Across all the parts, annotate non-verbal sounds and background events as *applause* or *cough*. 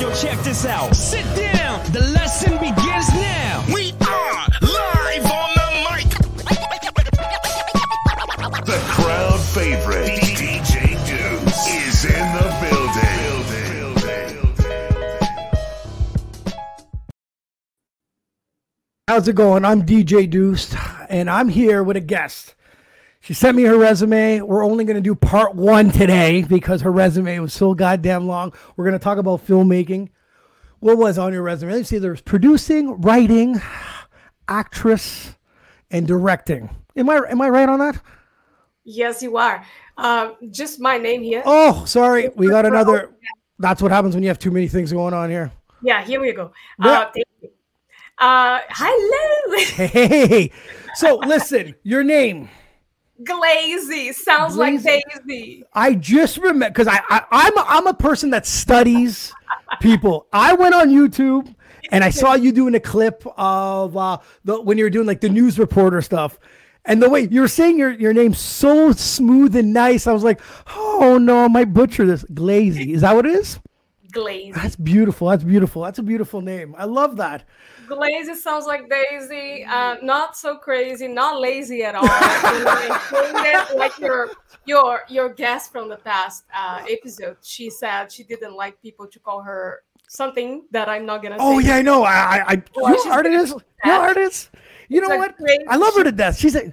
Yo, check this out. Sit down. The lesson begins now. We are live on the mic. The crowd favorite, DJ Duss, is in the building. How's it going? I'm DJ Duss, and I'm here with a guest. She sent me her resume. We're only going to do part one today because her resume was so goddamn long. We're going to talk about filmmaking. What was on your resume? Let's see. There's producing, writing, actress, and directing. Am I am I right on that? Yes, you are. Uh, just my name here. Oh, sorry. We got another. That's what happens when you have too many things going on here. Yeah, here we go. Uh, thank you. Uh, *laughs* hello, Hey, so listen, your name. Gleyse. Sounds like Daisy. I just remember because I, I I'm a, I'm a person that studies people. I went on YouTube and I saw you doing a clip of uh, the when you were doing like the news reporter stuff. And the way you were saying your, your name so smooth and nice, I was like, oh no, I might butcher this. Gleyse. Is that what it is? Gleyse. That's beautiful. That's beautiful. That's a beautiful name. I love that. Gleyse sounds like Daisy. Uh, not so crazy, not lazy at all. You know, included, like your your your guest from the past uh, episode, she said she didn't like people to call her something that I'm not gonna. Say. Oh say. yeah, I know. I I, I Well, you she's know what it is? You know what it is? You It's know what? I love her to death. She's a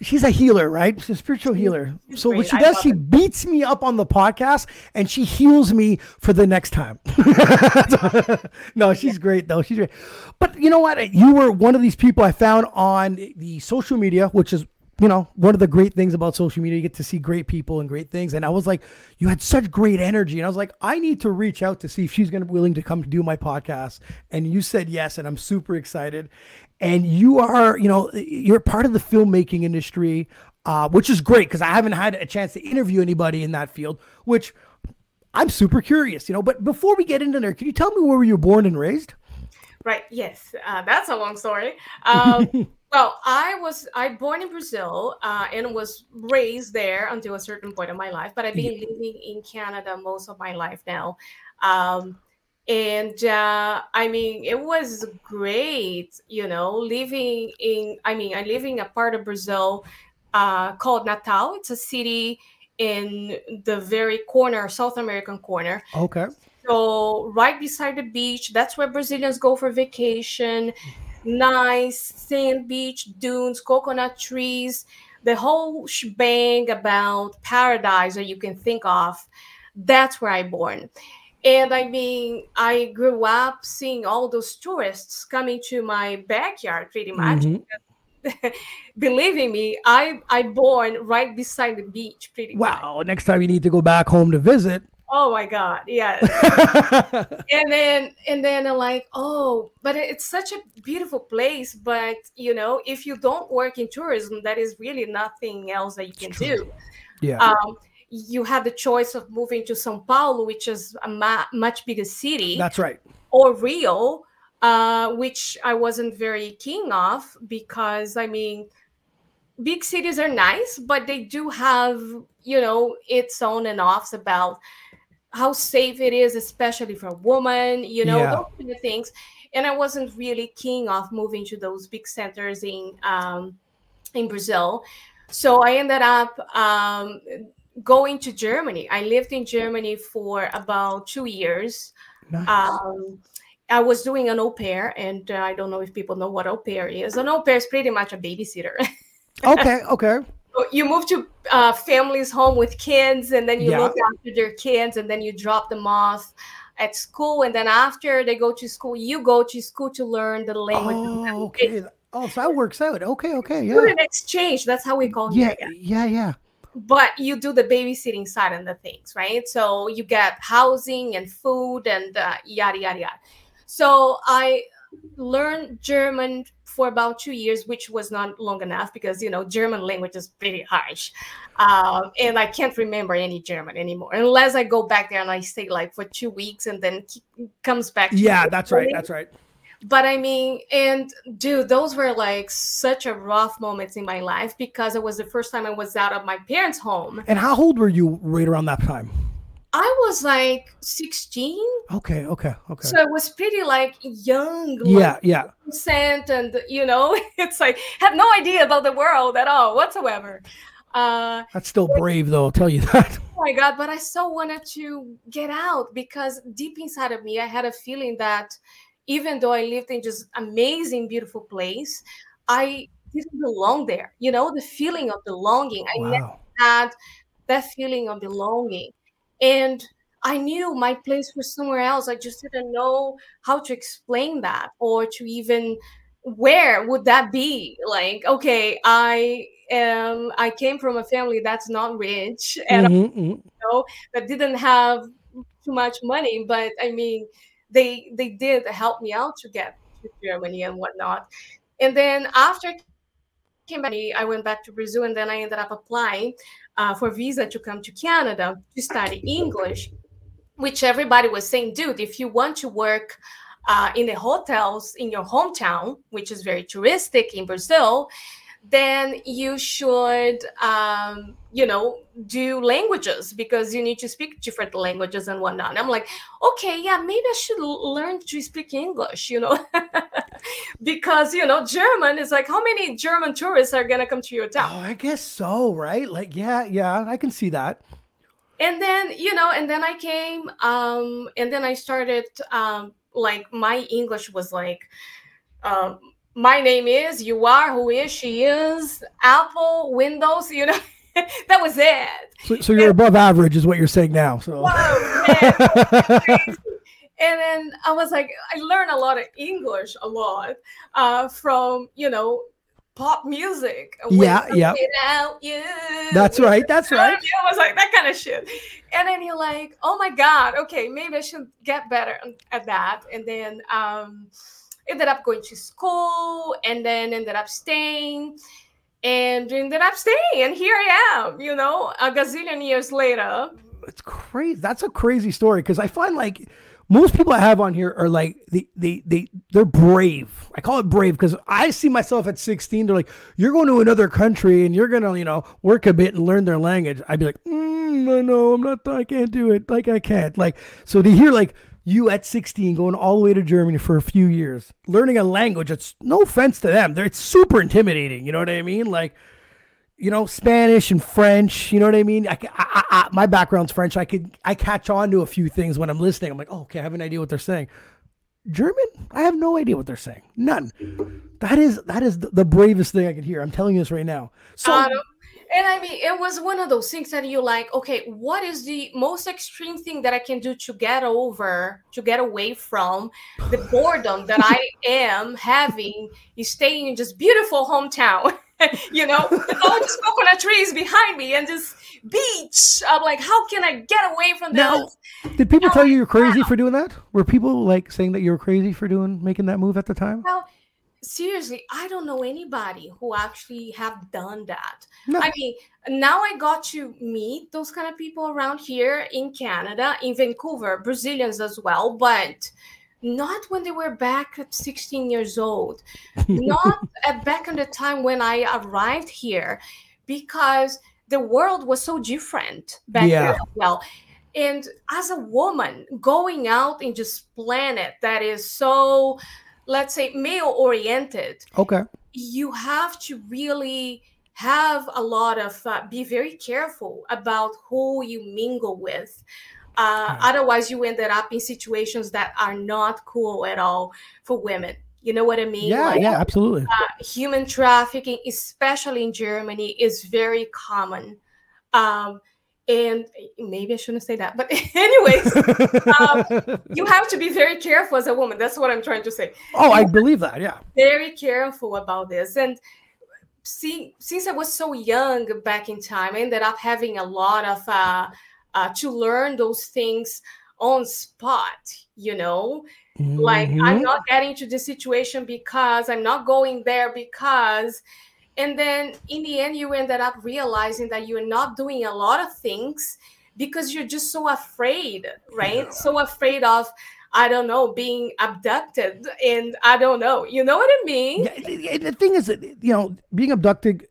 she's a healer, right? She's a spiritual healer. she's So what she does, she beats me up on the podcast and she heals me for the next time. *laughs* no, she's great though. She's great. But you know what? You were one of these people I found on the social media, which is you know, one of the great things about social media, you get to see great people and great things. And I was like, you had such great energy. And I was like, I need to reach out to see if she's gonna be willing to come do my podcast. And you said yes, and I'm super excited. And you are, you know, you're part of the filmmaking industry, uh, which is great because I haven't had a chance to interview anybody in that field, which I'm super curious, you know. But before we get into there, can you tell me where you were born and raised? Right. Yes. Uh, that's a long story. Um, *laughs* well, I was I born in Brazil uh, and was raised there until a certain point in my life. But I've been living in Canada most of my life now. Um, and uh, I mean, it was great, you know, living in. I mean, I live in a part of Brazil uh, called Natal. It's a city in the very corner, South American corner. Okay. So right beside the beach, that's where Brazilians go for vacation. Nice sand beach, dunes, coconut trees, the whole shebang about paradise that you can think of. That's where I born. And I mean, I grew up seeing all those tourists coming to my backyard pretty much. Mhm. *laughs* Believing me, I I born right beside the beach pretty much. Wow. Next time you need to go back home to visit. Oh my god, yeah. *laughs* and then and then I'm like oh but it's such a beautiful place but you know if you don't work in tourism that is really nothing else that you can do yeah. um, you have the choice of moving to sao paulo which is a ma- much bigger city That's right. or rio uh, which i wasn't very keen of because i mean big cities are nice but they do have you know its on and offs about how safe it is, especially for a woman, you know, Yeah. those kind of things. And I wasn't really keen of moving to those big centers in um, in Brazil. So I ended up um, going to Germany. I lived in Germany for about two years. Nice. Um, I was doing an au pair, and uh, I don't know if people know what au pair is. An au pair is pretty much a babysitter. *laughs* okay. Okay. you move to uh, families' home with kids, and then you Yeah. look after their kids, and then you drop them off at school, and then after they go to school, you go to school to learn the language. Oh, okay. Oh, so that works out. Okay. Okay. Yeah. Student exchange. That's how we call Yeah. it. Yeah, Yeah. Yeah. But you do the babysitting side and the things, right? So you get housing and food and uh, yada yada yada. So I learned German for about two years, which was not long enough because you know German language is pretty harsh, um, and I can't remember any German anymore unless I go back there and I stay like for two weeks and then comes back. to Yeah. That's right. That's right. But I mean, and dude, those were like such a rough moments in my life because it was the first time I was out of my parents' home. And how old were you right around that time? I was like 16. Okay, okay, okay. So I was pretty like young. yeah, yeah. Innocent and you know, *laughs* it's like had no idea about the world at all whatsoever. Uh That's still brave, though. I'll tell you *laughs* that. oh my god, but I so wanted to get out because deep inside of me I had a feeling that even though I lived in just amazing, beautiful place, I didn't belong there. You know, the feeling of belonging. I never had that feeling of belonging. And I knew my place was somewhere else. I just didn't know how to explain that or to even where would that be? Like, okay, I am I came from a family that's not rich and Mhm, mhm. know that didn't have too much money, but I mean they they did help me out to get to Germany and whatnot. And then after came back, I went back to Brazil, and then I ended up applying uh, for visa to come to Canada to study English, which everybody was saying, dude, if you want to work uh, in the hotels in your hometown, which is very touristic in Brazil, then you should, um, you know, do languages because you need to speak different languages and whatnot. And I'm like, okay, yeah, maybe I should learn to speak English, you know, *laughs* because you know, German is like, how many German tourists are gonna come to your town? Oh, I guess so, right? Like, yeah, yeah, I can see that. and then you know and then i came um and then i started um like my english was like um my name is you are who is she is apple windows you know *laughs* that was it So, so you're above average, is what you're saying now. So, Whoa, man. *laughs* and then i was like i learned a lot of english a lot uh from you know pop music Yeah, yeah. You. That's right, that's right. It was like that kind of shit. And then you're like, oh my God, okay, maybe I should get better at that. And then um ended up going to school and then ended up staying and ended up staying. And here I am, you know, a gazillion years later. it's crazy. That's a crazy story because I find like most people I have on here are like they they they they're brave. I call it brave because I see myself at 16. They're like, you're going to another country and you're gonna you know work a bit and learn their language. I'd be like, mm, no, no, I'm not. I can't do it. Like I can't. Like so to hear like you at 16 going all the way to Germany for a few years, learning a language. It's no offense to them. They're, it's super intimidating. You know what I mean? Like you know, Spanish and French. You know what I mean? I, I, I, my background's French. I could I catch on to a few things when I'm listening. I'm like, oh, okay, I have an idea what they're saying. German, I have no idea what they're saying. None. That is that is the, bravest thing I could hear. I'm telling you this right now. So and I mean, it was one of those things that you like, okay, what is the most extreme thing that I can do to get over, to get away from the *sighs* boredom that I am having is staying in just beautiful hometown, *laughs* you know, with all these coconut trees behind me and this beach. I'm like, how can I get away from Now- did people tell you you're crazy for doing that? Were people like saying that you were crazy for doing making that move at the time? Well, seriously, I don't know anybody who actually have done that. No. I mean, now I got to meet those kind of people around here in Canada, in Vancouver, Brazilians as well, but not when they were back at 16 years old. *laughs* not at back in the time when I arrived here, because the world was so different back Yeah. then as well. And as a woman, going out in just planet that is so, let's say, male oriented, Okay. you have to really have a lot of uh, be very careful about who you mingle with. Uh, otherwise you ended up in situations that are not cool at all for women. You know what i mean? Yeah, Like, yeah, absolutely. uh, human trafficking especially in germany is very common. Um, and maybe i shouldn't say that but *laughs* anyways um, you *laughs* have to be very careful as a woman that's what i'm trying to say oh, I believe that. Yeah. very careful about this and see, since i was so young back in time i ended up having a lot of uh, uh, to learn those things on spot you know like i'm Mhm. not getting to this situation because i'm not going there because and then in the end you ended up realizing that you're not doing a lot of things because you're just so afraid right so afraid of i don't know being abducted and i don't know you know what i mean Yeah, the thing is that you know being abducted,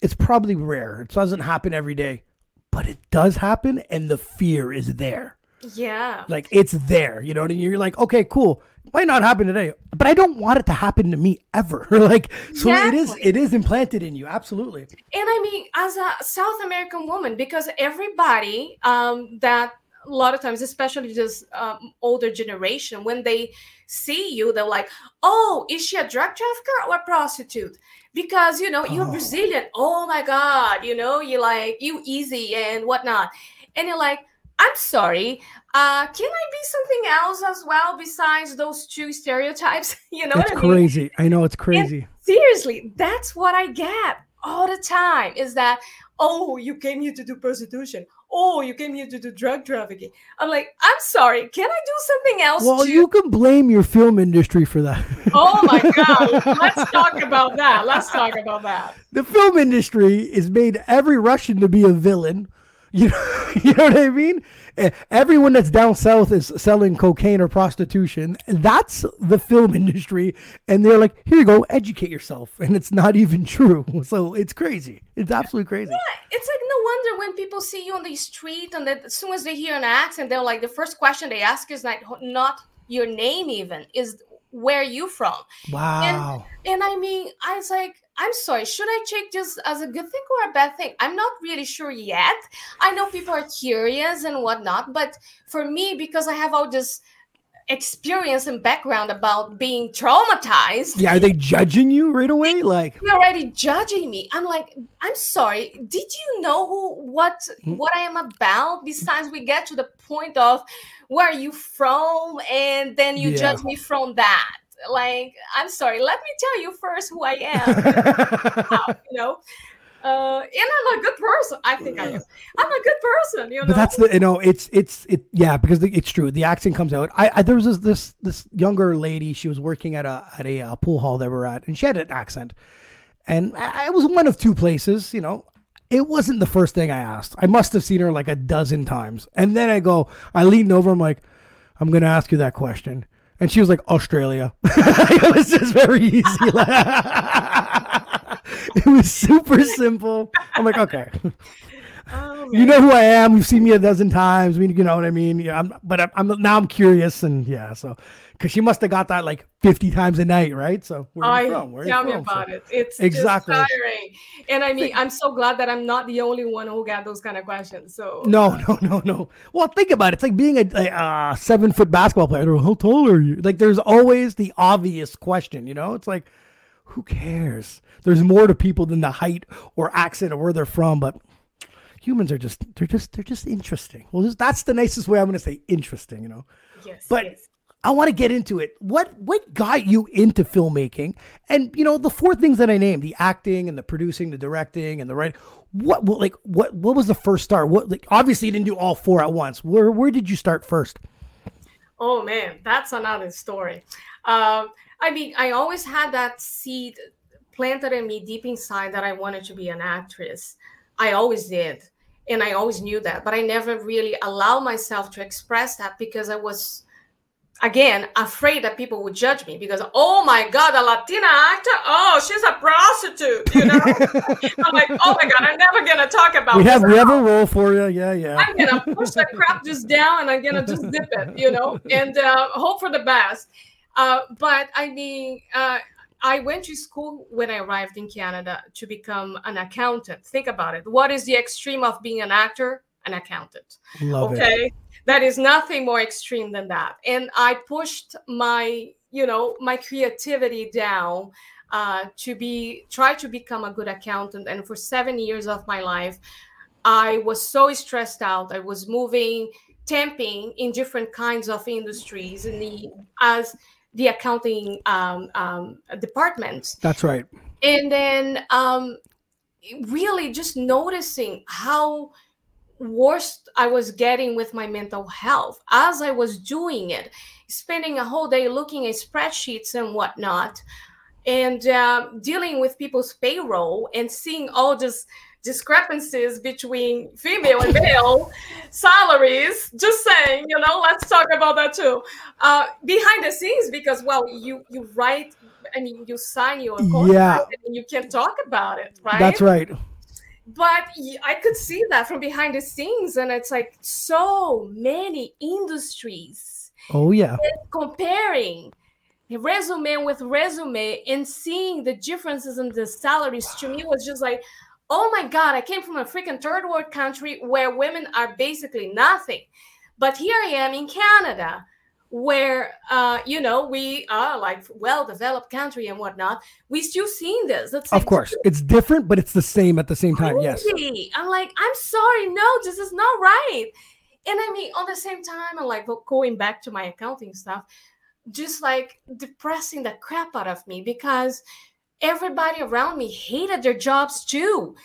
it's probably rare. It doesn't happen every day. but it does happen, and the fear is there. Yeah. Like it's there, you know what I mean? You're like, okay, cool. Might not happen today, but I don't want it to happen to me ever. *laughs* like, so it is it is implanted in you, absolutely. and I mean, as a South American woman, because everybody um, that a lot of times, especially just um, older generation, when they see you, they're like, "Oh, is she a drug trafficker or a prostitute?" Because you know you're Oh. Brazilian. Oh my God, you know you like you easy and whatnot, and you're like, "I'm sorry, uh, can I be something else as well besides those two stereotypes?" *laughs* you know It's what I mean? crazy. I know it's crazy. seriously that's what i get all the time is that oh you came here to do prostitution oh you came here to do drug trafficking i'm like i'm sorry can i do something else Well, too? you can blame your film industry for that. oh my *laughs* god let's talk about that let's talk about that the film industry is made every Russian to be a villain. You know, *laughs* you know what I mean? Everyone that's down south is selling cocaine or prostitution. That's the film *laughs* industry, and they're like, "Here you go, educate yourself," and it's not even true. *laughs* So it's crazy. It's absolutely crazy. Yeah, it's like no wonder when people see you on the street and that as soon as they hear an accent they're like the first question they ask is like not your name even is where you from Wow. And I mean, I was like, I'm sorry, should I take this as a good thing or a bad thing? I'm not really sure yet. I know people are curious and whatnot, but for me, because I have all this experience and background about being traumatized, yeah, are they judging you right away? Like, you're already judging me. I'm like, I'm sorry. Did you know who what hmm? what I am about? Besides, we get to the point of where are you from, and then you Yeah. judge me from that. Like, I'm sorry. Let me tell you first who I am. *laughs* you know. Uh, and I'm a good person. I think I am. I'm a good person. You know. but that's the you know it's it's it yeah because the, it's true the accent comes out i, I there was this, this this younger lady she was working at a at a uh, pool hall that we're at and she had an accent and I, I was one of two places you know it wasn't the first thing i asked i must have seen her like a dozen times and then i go i leaned over i'm like i'm gonna ask you that question and she was like australia *laughs* it was just very easy *laughs* it was super simple i'm like okay *laughs* Oh, you know who I am. You've seen me a dozen times. I mean, you know what I mean. Yeah, I'm, but I'm, I'm now I'm curious, and yeah, so because she must have got that like 50 times a night, right? So where are you I from? Where are you tell me about So- it. It's Exactly. tiring. And I mean, I'm so glad that I'm not the only one who got those kind of questions. So No, *laughs* no, no, no. Well, think about it. It's like being a, a uh, seven foot basketball player. How tall are you? Like, there's always the obvious question. You know, it's like, who cares? There's more to people than the height or accent or where they're from, but humans are just they're just they're just interesting. Well, that's the nicest way I'm going to say interesting. You know. yes, But yes. I want to get into it. What what got you into filmmaking? And you know, the four things that I named: the acting and the producing, the directing, and the writing. What, what like what what was the first start? What like obviously you didn't do all four at once. Where where did you start first? Oh man, that's another story. Um, I mean, I always had that seed planted in me deep inside that I wanted to be an actress. I always did. And I always knew that, but I never really allowed myself to express that because I was, again, afraid that people would judge me because, oh my God, a Latina actor? Oh, she's a prostitute, you know? *laughs* I'm like, oh my God, I'm never going to talk about We have we have a role for you. Yeah, yeah. I'm gonna push the crap just down and I'm gonna just zip it, you know, *laughs* and uh, hope for the best. Uh, but I mean, uh, I went to school when I arrived in Canada to become an accountant. Think about it. What is the extreme of being an actor? An accountant. Love it. That is nothing more extreme than that. And I pushed my, you know, my creativity down uh, to be try to become a good accountant. And for seven years of my life, I was so stressed out. I was moving, temping in different kinds of industries in the as the accounting um, um, department That's right. and then um really just noticing how worst i was getting with my mental health as i was doing it spending a whole day looking at spreadsheets and whatnot and uh, dealing with people's payroll and seeing all this discrepancies between female and male *laughs* salaries just saying you know let's talk about that too uh, behind the scenes because well you you write i mean you sign your contract Yeah. and you can talk about it right That's right. But I could see that from behind the scenes, and it's like so many industries Oh yeah. comparing resume with resume and seeing the differences in the salaries to me was just like oh my god i came from a freaking third world country where women are basically nothing but here i am in canada where uh, you know we are like well developed country and whatnot we still seeing this it's Of course, it's different, but it's the same at the same time. Yes. I'm like, I'm sorry, no, this is not right. And I mean, on the same time, I'm like going back to my accounting stuff, just like depressing the crap out of me because everybody around me hated their jobs too.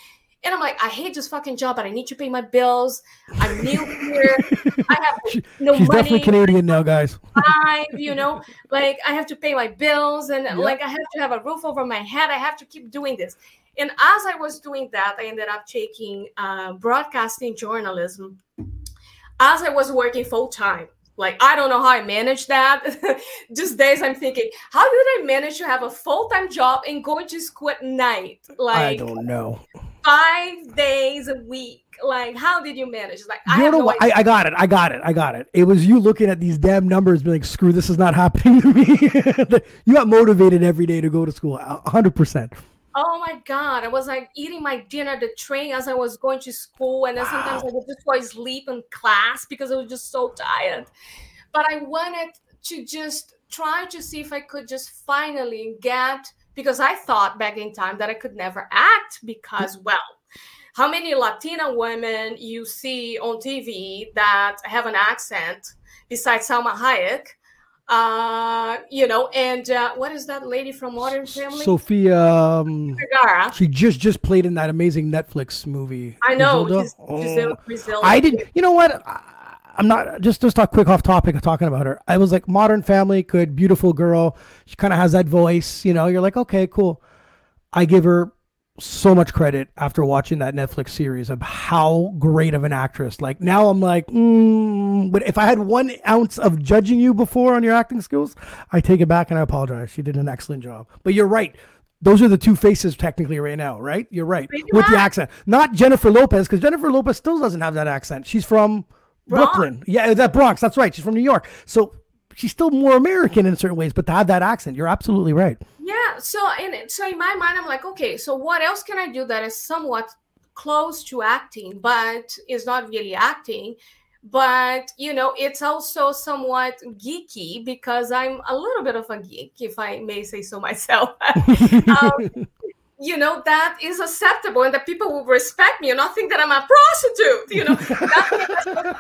And I'm like, I hate this fucking job, but I need to pay my bills. I'm new here. I have *laughs* no She's money definitely Canadian now, guys. *laughs* five, you know, like I have to pay my bills and like I have to have a roof over my head. I have to keep doing this. And as I was doing that, I ended up taking uh, broadcasting journalism as I was working full time. Like, I don't know how I managed that. *laughs* Just days I'm thinking, how did I manage to have a full time job and go to school at night? Like, I don't know. five days a week. Like, how did you manage? Like, I You have know no? I, I got it. I got it. I got it. It was you looking at these damn numbers, being like, "Screw this is not happening to me." *laughs* you got motivated every day to go to school. hundred percent. Oh my god! I was like eating my dinner at the train as I was going to school, and then sometimes I would just go to sleep in class because I was just so tired. But I wanted to just try to see if I could just finally get because I thought back in time that I could never act because well, how many Latina women you see on TV that have an accent besides Salma Hayek? Uh, you know, and uh, what is that lady from Modern Family? Sofia, um, Vergara. she just just played in that amazing Netflix movie. I know. Griselda. Gis- Oh. Giselle- I didn't. You know what? I, I'm not just just talk quick off topic of talking about her. I was like, Modern Family, good, beautiful girl. She kind of has that voice. You know, you're like, okay, cool. I give her so much credit after watching that Netflix series of how great of an actress. Like now, I'm like, mm, but if I had one ounce of judging you before on your acting skills, I take it back and I apologize. She did an excellent job. But you're right. Those are the two faces technically right now, right? You're right Pretty with the accent. Not Jennifer Lopez because Jennifer Lopez still doesn't have that accent. She's from Bronx. Brooklyn. Yeah, that Bronx. That's right. She's from New York. So she's still more American in certain ways, but to have that accent, you're absolutely right. Yeah. So in so in my mind, I'm like, okay, so what else can I do that is somewhat close to acting, but is not really acting? But you know, it's also somewhat geeky because I'm a little bit of a geek, if I may say so *laughs* myself. *laughs* um, you know that is acceptable and that people will respect me and not think that I'm a prostitute. You know,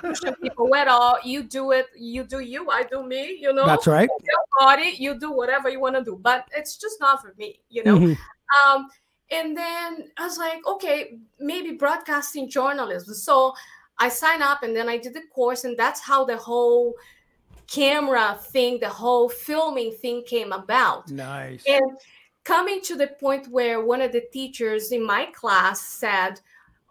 That's people at all. You do it, you do you, I do me. You know, That's right. your body, you do whatever you want to do, but it's just not for me, you know. Mhm. Um, and then I was like, okay, maybe broadcasting journalism. So I signed up and then I did the course, and that's how the whole camera thing, the whole filming thing came about. Nice. And coming to the point where one of the teachers in my class said,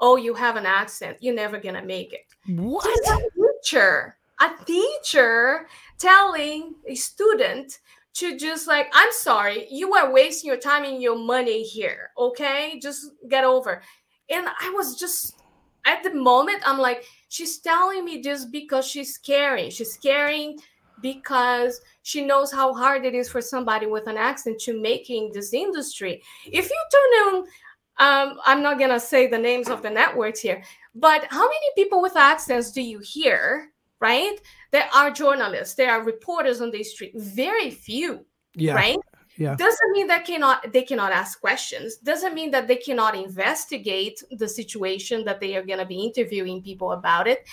Oh, you have an accent, you're never gonna make it. What? A teacher, a teacher telling a student to just like, I'm sorry, you are wasting your time and your money here. Okay, just get over. And I was just at the moment, I'm like, she's telling me this because she's caring. She's caring because she knows how hard it is for somebody with an accent to making this industry. If you turn on, um, I'm not gonna say the names of the networks here, but how many people with accents do you hear? Right? There are journalists, there are reporters on the street. Very few, Yeah. right? Yeah. Doesn't mean that cannot they cannot ask questions. Doesn't mean that they cannot investigate the situation that they are going to be interviewing people about it.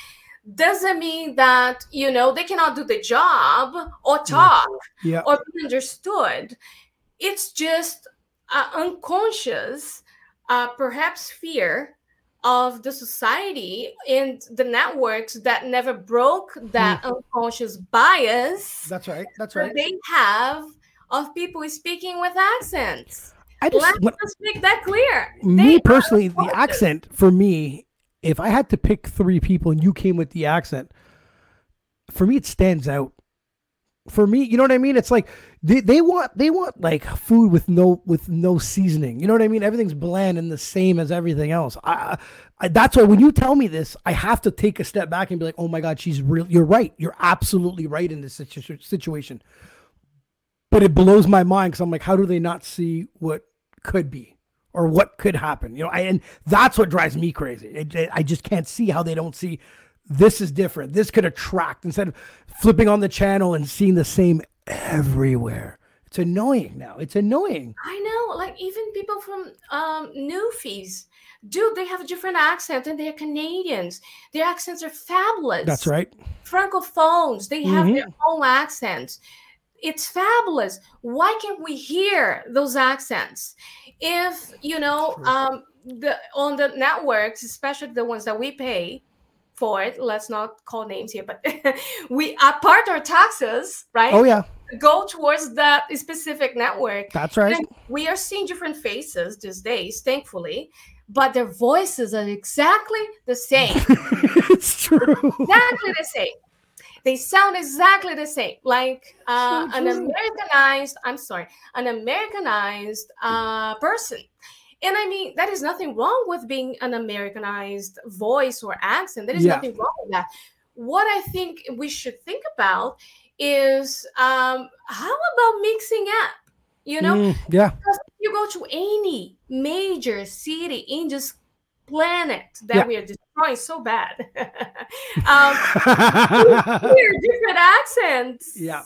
Doesn't mean that you know they cannot do the job or talk Yeah. or be understood. It's just uh, unconscious, uh, perhaps fear of the society and the networks that never broke that unconscious bias That's right. That's that right. they have of people speaking with accents. I just Let's just make that clear. me They personally, the accent for me, if I had to pick three people and you came with the accent, for me it stands out. for me. You know what I mean? It's like they, they want they want like food with no with no seasoning. You know what I mean? Everything's bland and the same as everything else. I, I that's why when you tell me this, I have to take a step back and be like, oh my god, she's real. You're right. You're absolutely right in this situ- situation. But it blows my mind because I'm like, how do they not see what could be? Or what could happen. You know, I, and that's what drives me crazy. It, it, I just can't see how they don't see this is different. This could attract instead of flipping on the channel and seeing the same everywhere. It's annoying now. It's annoying. I know, like even people from um, Newfies, dude, they have a different accent and they're Canadians. Their accents are fabulous. That's right. Francophones, they have Mhm. their own accents. It's fabulous. Why can't we hear those accents? If you know, um, the on the networks, especially the ones that we pay for it. Let's not call names here, but *laughs* we apart our taxes, right? Oh yeah, Go towards that specific network. that's right. And we are seeing different faces these days, thankfully, but their voices are exactly the same. *laughs* it's true. exactly the same. They sound exactly the same, like uh, an. Americanized. I'm sorry, an Americanized uh, person. And I mean, that is nothing wrong with being an Americanized voice or accent. There is Yeah. nothing wrong with that. What I think we should think about is um, how about mixing up? You know, Mm, yeah, because if you go to any major city in this planet that Yeah. we are destroying so bad, *laughs* um, different accents. Yeah.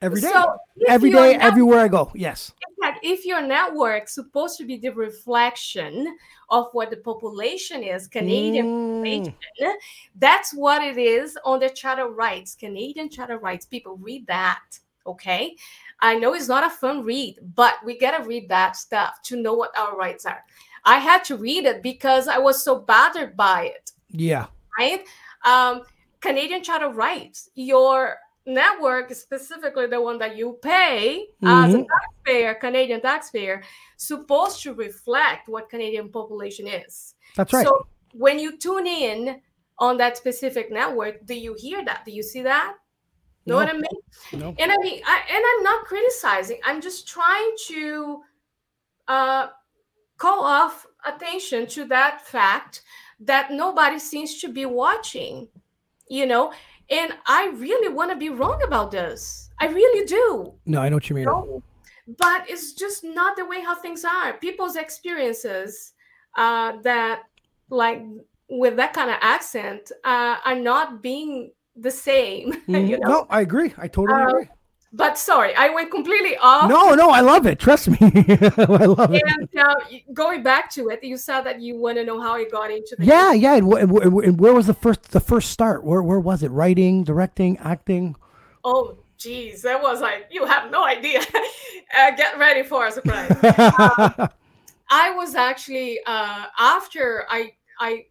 every day, So every day, net- everywhere I go. Yes. like, if your network is supposed to be the reflection of what the population is, Canadian Mm, population, that's what it is on the Charter Rights, Canadian Charter Rights. People read that, okay? I know it's not a fun read, but we gotta read that stuff to know what our rights are. I had to read it because I was so bothered by it, yeah. right? Um, Canadian Charter of Rights, your network, specifically the one that you pay as a Mhm. taxpayer, Canadian taxpayer, supposed to reflect what Canadian population is. That's right. So when you tune in on that specific network, do you hear that? Do you see that? Know what I mean? No. And I mean, I, and I'm not criticizing. I'm just trying to uh, call off attention to that fact that nobody seems to be watching. You know, and I really want to be wrong about this. I really do. No, I know what you mean. No, but it's just not the way how things are. People's experiences uh, that, like, with that kind of accent, uh, are not being the same. *laughs* You know. No, I agree. I totally Uh, agree. But sorry, I went completely off. No, no, I love it. Trust me, *laughs* I love it. And uh, going back to it, you said that you want to know how I got into the Yeah, yeah. And, wh- and wh- and where was the first the first start? Where where was it? Writing, directing, acting. Oh, geez, that was like you have no idea. *laughs* uh, get ready for a surprise. *laughs* I was actually uh, after I I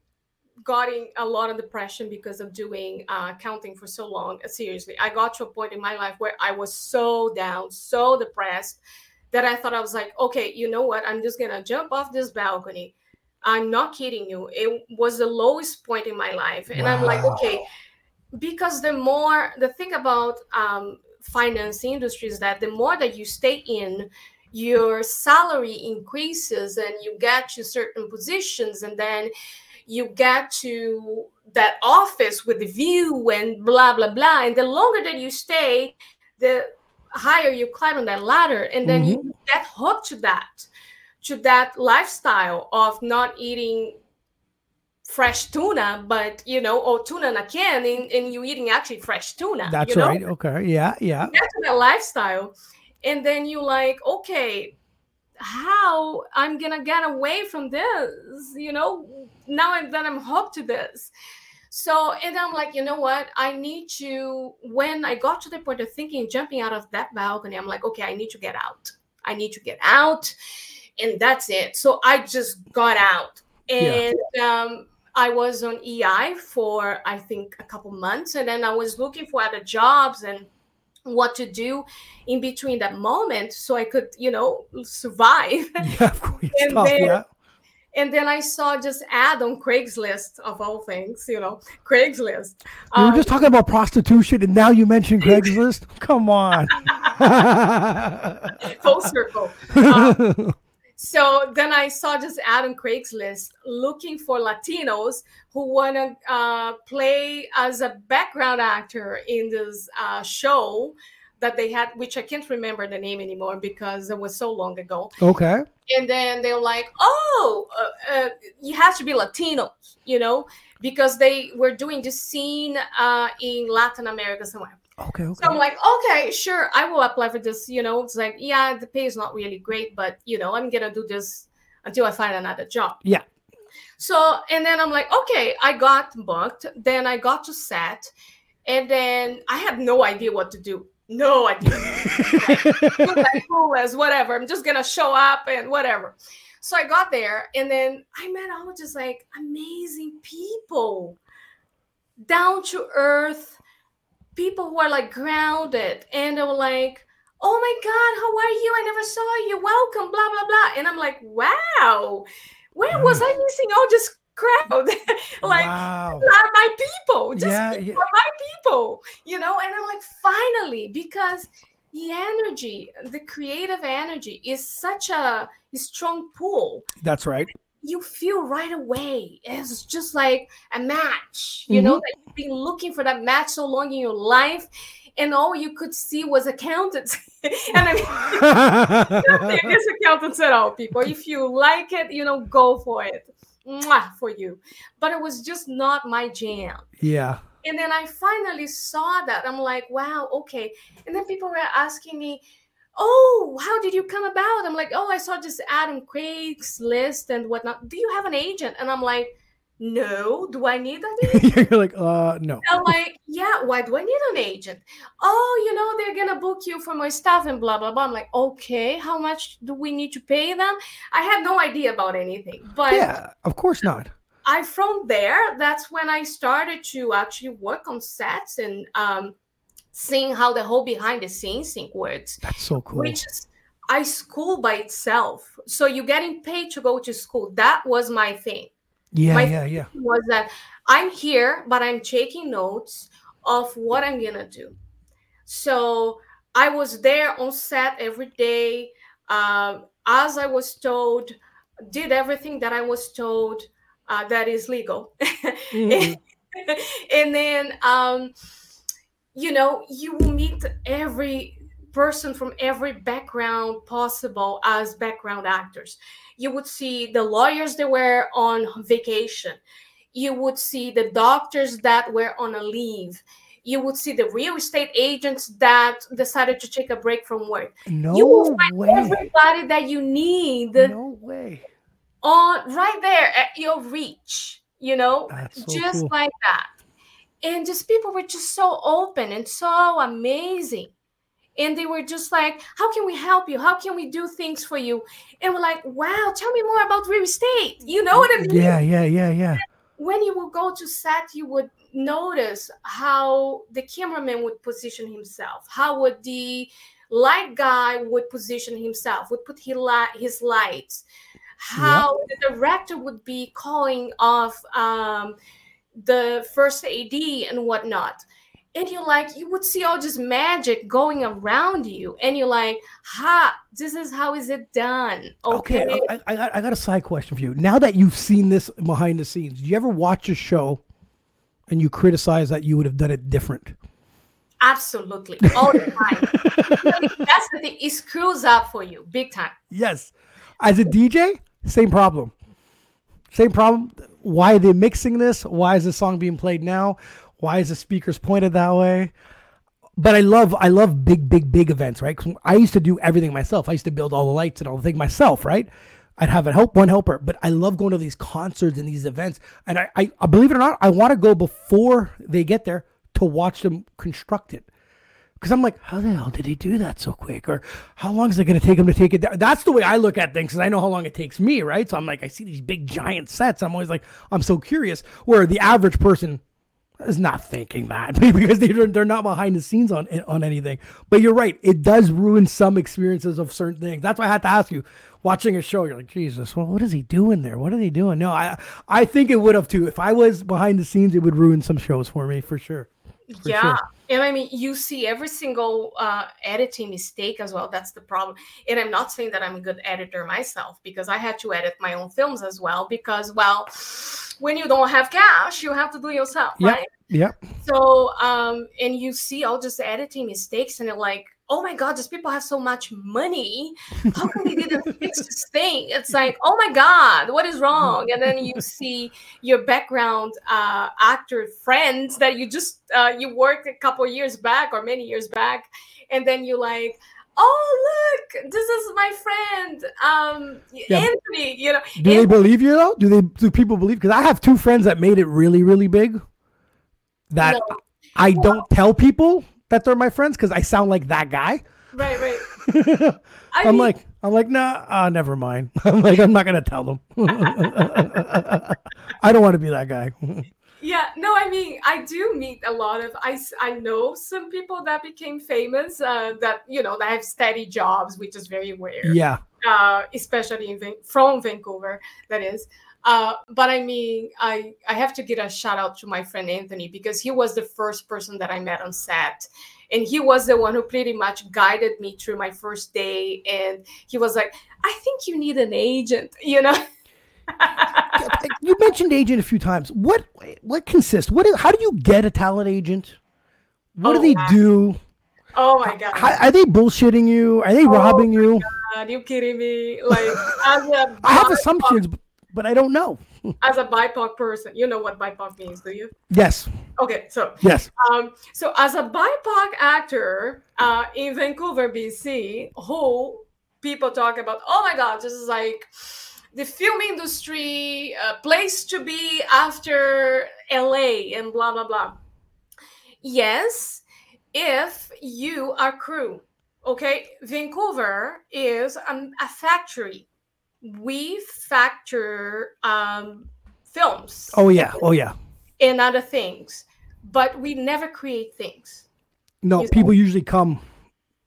got in a lot of depression because of doing uh, accounting for so long. uh, Seriously, I got to a point in my life where I was so down, so depressed that I thought I was like, okay, you know what? I'm just gonna jump off this balcony. I'm not kidding you. It was the lowest point in my life, and I'm like, okay, because the more the thing about um, finance industry is that the more that you stay in your salary increases and you get to certain positions and then you get to that office with the view and blah blah blah and the longer that you stay the higher you climb on that ladder and then you mm-hmm. get hooked to that to that lifestyle of not eating fresh tuna but you know or tuna in a can and, and you eating actually fresh tuna That's you know? right. Okay. Yeah, yeah. to that lifestyle and then you like okay how i'm gonna get away from this you know now and then i'm hooked to this. So and i'm like you know what? I need to when i got to the point of thinking jumping out of that balcony i'm like okay i need to get out. I need to get out and that's it. So i just got out. Yeah. and um I was on EI for I think a couple months, and then I was looking for other jobs and what to do in between that moment so I could, you know, survive. *laughs* Yeah, of course. And tough, then- yeah. And then I saw just ad on Craigslist of all things, you know, Craigslist. We were Um, just talking about prostitution, and now you mention *laughs* Craigslist. Come on. full circle. Um, *laughs* so then I saw this ad on Craigslist looking for Latinos who want to uh, play as a background actor in this uh, show that they had, which I can't remember the name anymore because it was so long ago. okay. And then they were like, "Oh, uh, uh, you have to be Latino," you know, because they were doing this scene uh, in Latin America somewhere. Okay. Okay. So I'm like, okay, sure, I will apply for this. You know, it's like, yeah, the pay is not really great, but you know, I'm gonna do this until I find another job. Yeah. So and then I'm like, okay, I got booked. Then I got to set, and then I had no idea what to do. No idea. *laughs* like, clueless, whatever. I'm just gonna show up and whatever. So I got there, and then I met all just like amazing people, down to earth people who are like grounded, and they were like, "Oh my God, how are you? I never saw you. Welcome, blah blah blah." And I'm like, "Wow, where was I mm. missing all this crowd? *laughs* like, wow. not my people. Just Yeah, people yeah. are my people, you know. And I'm like, finally, because the energy, the creative energy, is such a strong pull. That's right. You feel right away. It's just like a match, you know, mm-hmm. that you've been looking for that match so long in your life, and all you could see was accountants. *laughs* and I mean, *laughs* nothing *laughs* against accountants at all, people. If you like it, you know, go for it. Mwah, for you. But it was just not my jam. yeah. And then I finally saw that. I'm like, wow, okay. And then people were asking me, oh, how did you come about? I'm like, oh, I saw this ad on Craigslist and whatnot. Do you have an agent? And I'm like, no. Do I need an *laughs* agent? You're like, uh, no. I'm like, yeah, why do I need an agent? Oh, you know, they're gonna book you for my stuff and blah blah blah. I'm like, okay, how much do we need to pay them? I had no idea about anything. But Yeah, of course not. I from there, that's when I started to actually work on sets and um seeing how the whole behind the scenes thing works. That's so cool. Which is I school by itself. So you're getting paid to go to school. That was my thing yeah, my yeah, yeah. was that I'm here, but I'm taking notes of what I'm gonna do. So I was there on set every day, um, as I was told, did everything that I was told uh, that is legal. *laughs* Mhm. and then, um, you know, you will meet every person from every background possible as background actors. You would see the lawyers that were on vacation. You would see the doctors that were on a leave. You would see the real estate agents that decided to take a break from work. No you will find way. everybody that you need No way. on right there at your reach, you know, That's so just cool. like that. And just people were just so open and so amazing. And they were just like, How can we help you? How can we do things for you? And we're like, Wow, tell me more about real estate. You know what I mean? Yeah, yeah, yeah, yeah. When you would go to set, you would notice how the cameraman would position himself, how would the light guy would position himself, would put his, lights, how the director would be calling off um, the first AD and whatnot. And you're like, you would see all this magic going around you, and you're like, "Ha! This is how is it done?" Okay, Okay, I, I, got, I got a side question for you. Now that you've seen this behind the scenes, do you ever watch a show and you criticize that you would have done it different? absolutely, all the *laughs* time. That's the thing; it screws up for you big time. Yes. As a DJ, same problem. Same problem. Why are they mixing this? Why is the song being played now? Why is the speakers pointed that way? But I love I love big, big, big events, right? I used to do everything myself. I used to build all the lights and all the thing myself, right? I'd have a help one helper, but I love going to these concerts and these events. And I, I, I believe it or not, I want to go before they get there to watch them construct it. Because I'm like, how the hell did he do that so quick? Or how long is it going to take him to take it down? That's the way I look at things because I know how long it takes me, right? So I'm like, I see these big giant sets. I'm always like, I'm so curious. Where the average person is not thinking that *laughs* because they're they're not behind the scenes on on anything. But you're right; it does ruin some experiences of certain things. That's why I had to ask you. Watching a show, you're like, Jesus, well, what is he doing there? What are they doing? No, I I think it would have too. If I was behind the scenes, it would ruin some shows for me for sure. Yeah sure. and i mean you see every single uh, editing mistake as well that's the problem and i'm not saying that i'm a good editor myself because i had to edit my own films as well because well when you don't have cash you have to do it yourself Yep. right Yep. so um and you see all just editing mistakes and you're like oh my god these people have so much money how come they didn't fix this thing it's like oh my god what is wrong and then you *laughs* see your background uh actor friends that you just uh you worked a couple years back or many years back and then you like oh look this is my friend um Yeah. anthony you know Do they believe you though? Do they? Do people believe? Because I have two friends that made it really, really big. That No. I don't tell people that they're my friends because I sound like that guy. right right *laughs* I'm mean- like, I'm like, nah, uh, never mind. *laughs* I'm like, I'm not gonna tell them. *laughs* I don't want to be that guy. Yeah, no, I mean, I do meet a lot of I I know some people that became famous uh, that you know that have steady jobs, which is very rare. yeah, uh, especially in from Vancouver, that is. Uh, but I mean, I I have to give a shout out to my friend Anthony because he was the first person that I met on set, and he was the one who pretty much guided me through my first day. And he was like, "I think you need an agent," *laughs* you know. *laughs* you mentioned agent a few times. What what consists? What? is- How do you get a talent agent? What do Oh, they wow. do? oh my god! How, are they bullshitting you? Are they robbing you? God, you kidding me? Like *laughs* I have assumptions, but I don't know. *laughs* as a BIPOC person, you know what BIPOC means, do you? Yes, Okay, so yes. um, so as a BIPOC actor uh, in Vancouver, BC, who people talk about, oh my God, this is like the film industry uh, place to be after LA and blah blah blah. Yes, if you are crew, okay. Vancouver is um, a factory. We factor um, films Oh yeah, oh yeah. and other things, but we never create things. No, You- people usually come.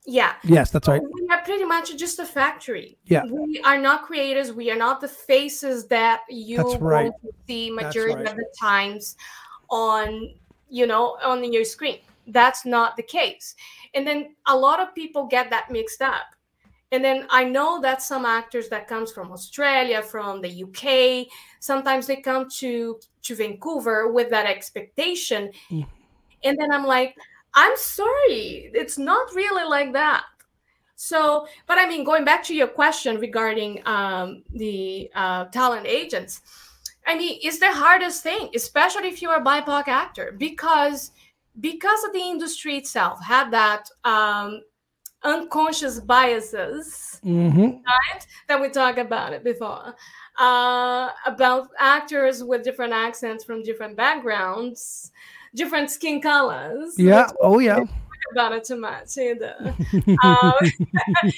Yeah. Yes, that's right. We are pretty much just a factory. Yeah. We are not creators. We are not the faces that you That's right. want to see majority right. of the times on, you know, on your screen. That's not the case. And then a lot of people get that mixed up. And then I know that some actors that comes from Australia, from the UK, sometimes they come to to Vancouver with that expectation. Mm. And then I'm like, I'm sorry, it's not really like that. So, but I mean, going back to your question regarding um, the uh, talent agents, I mean, it's the hardest thing, especially if you're a BIPOC actor, because because of the industry itself had that um, unconscious biases hmm that we talked about it before uh, about actors with different accents from different backgrounds, different skin colors. Yeah. Oh yeah. about it too much either. *laughs* um,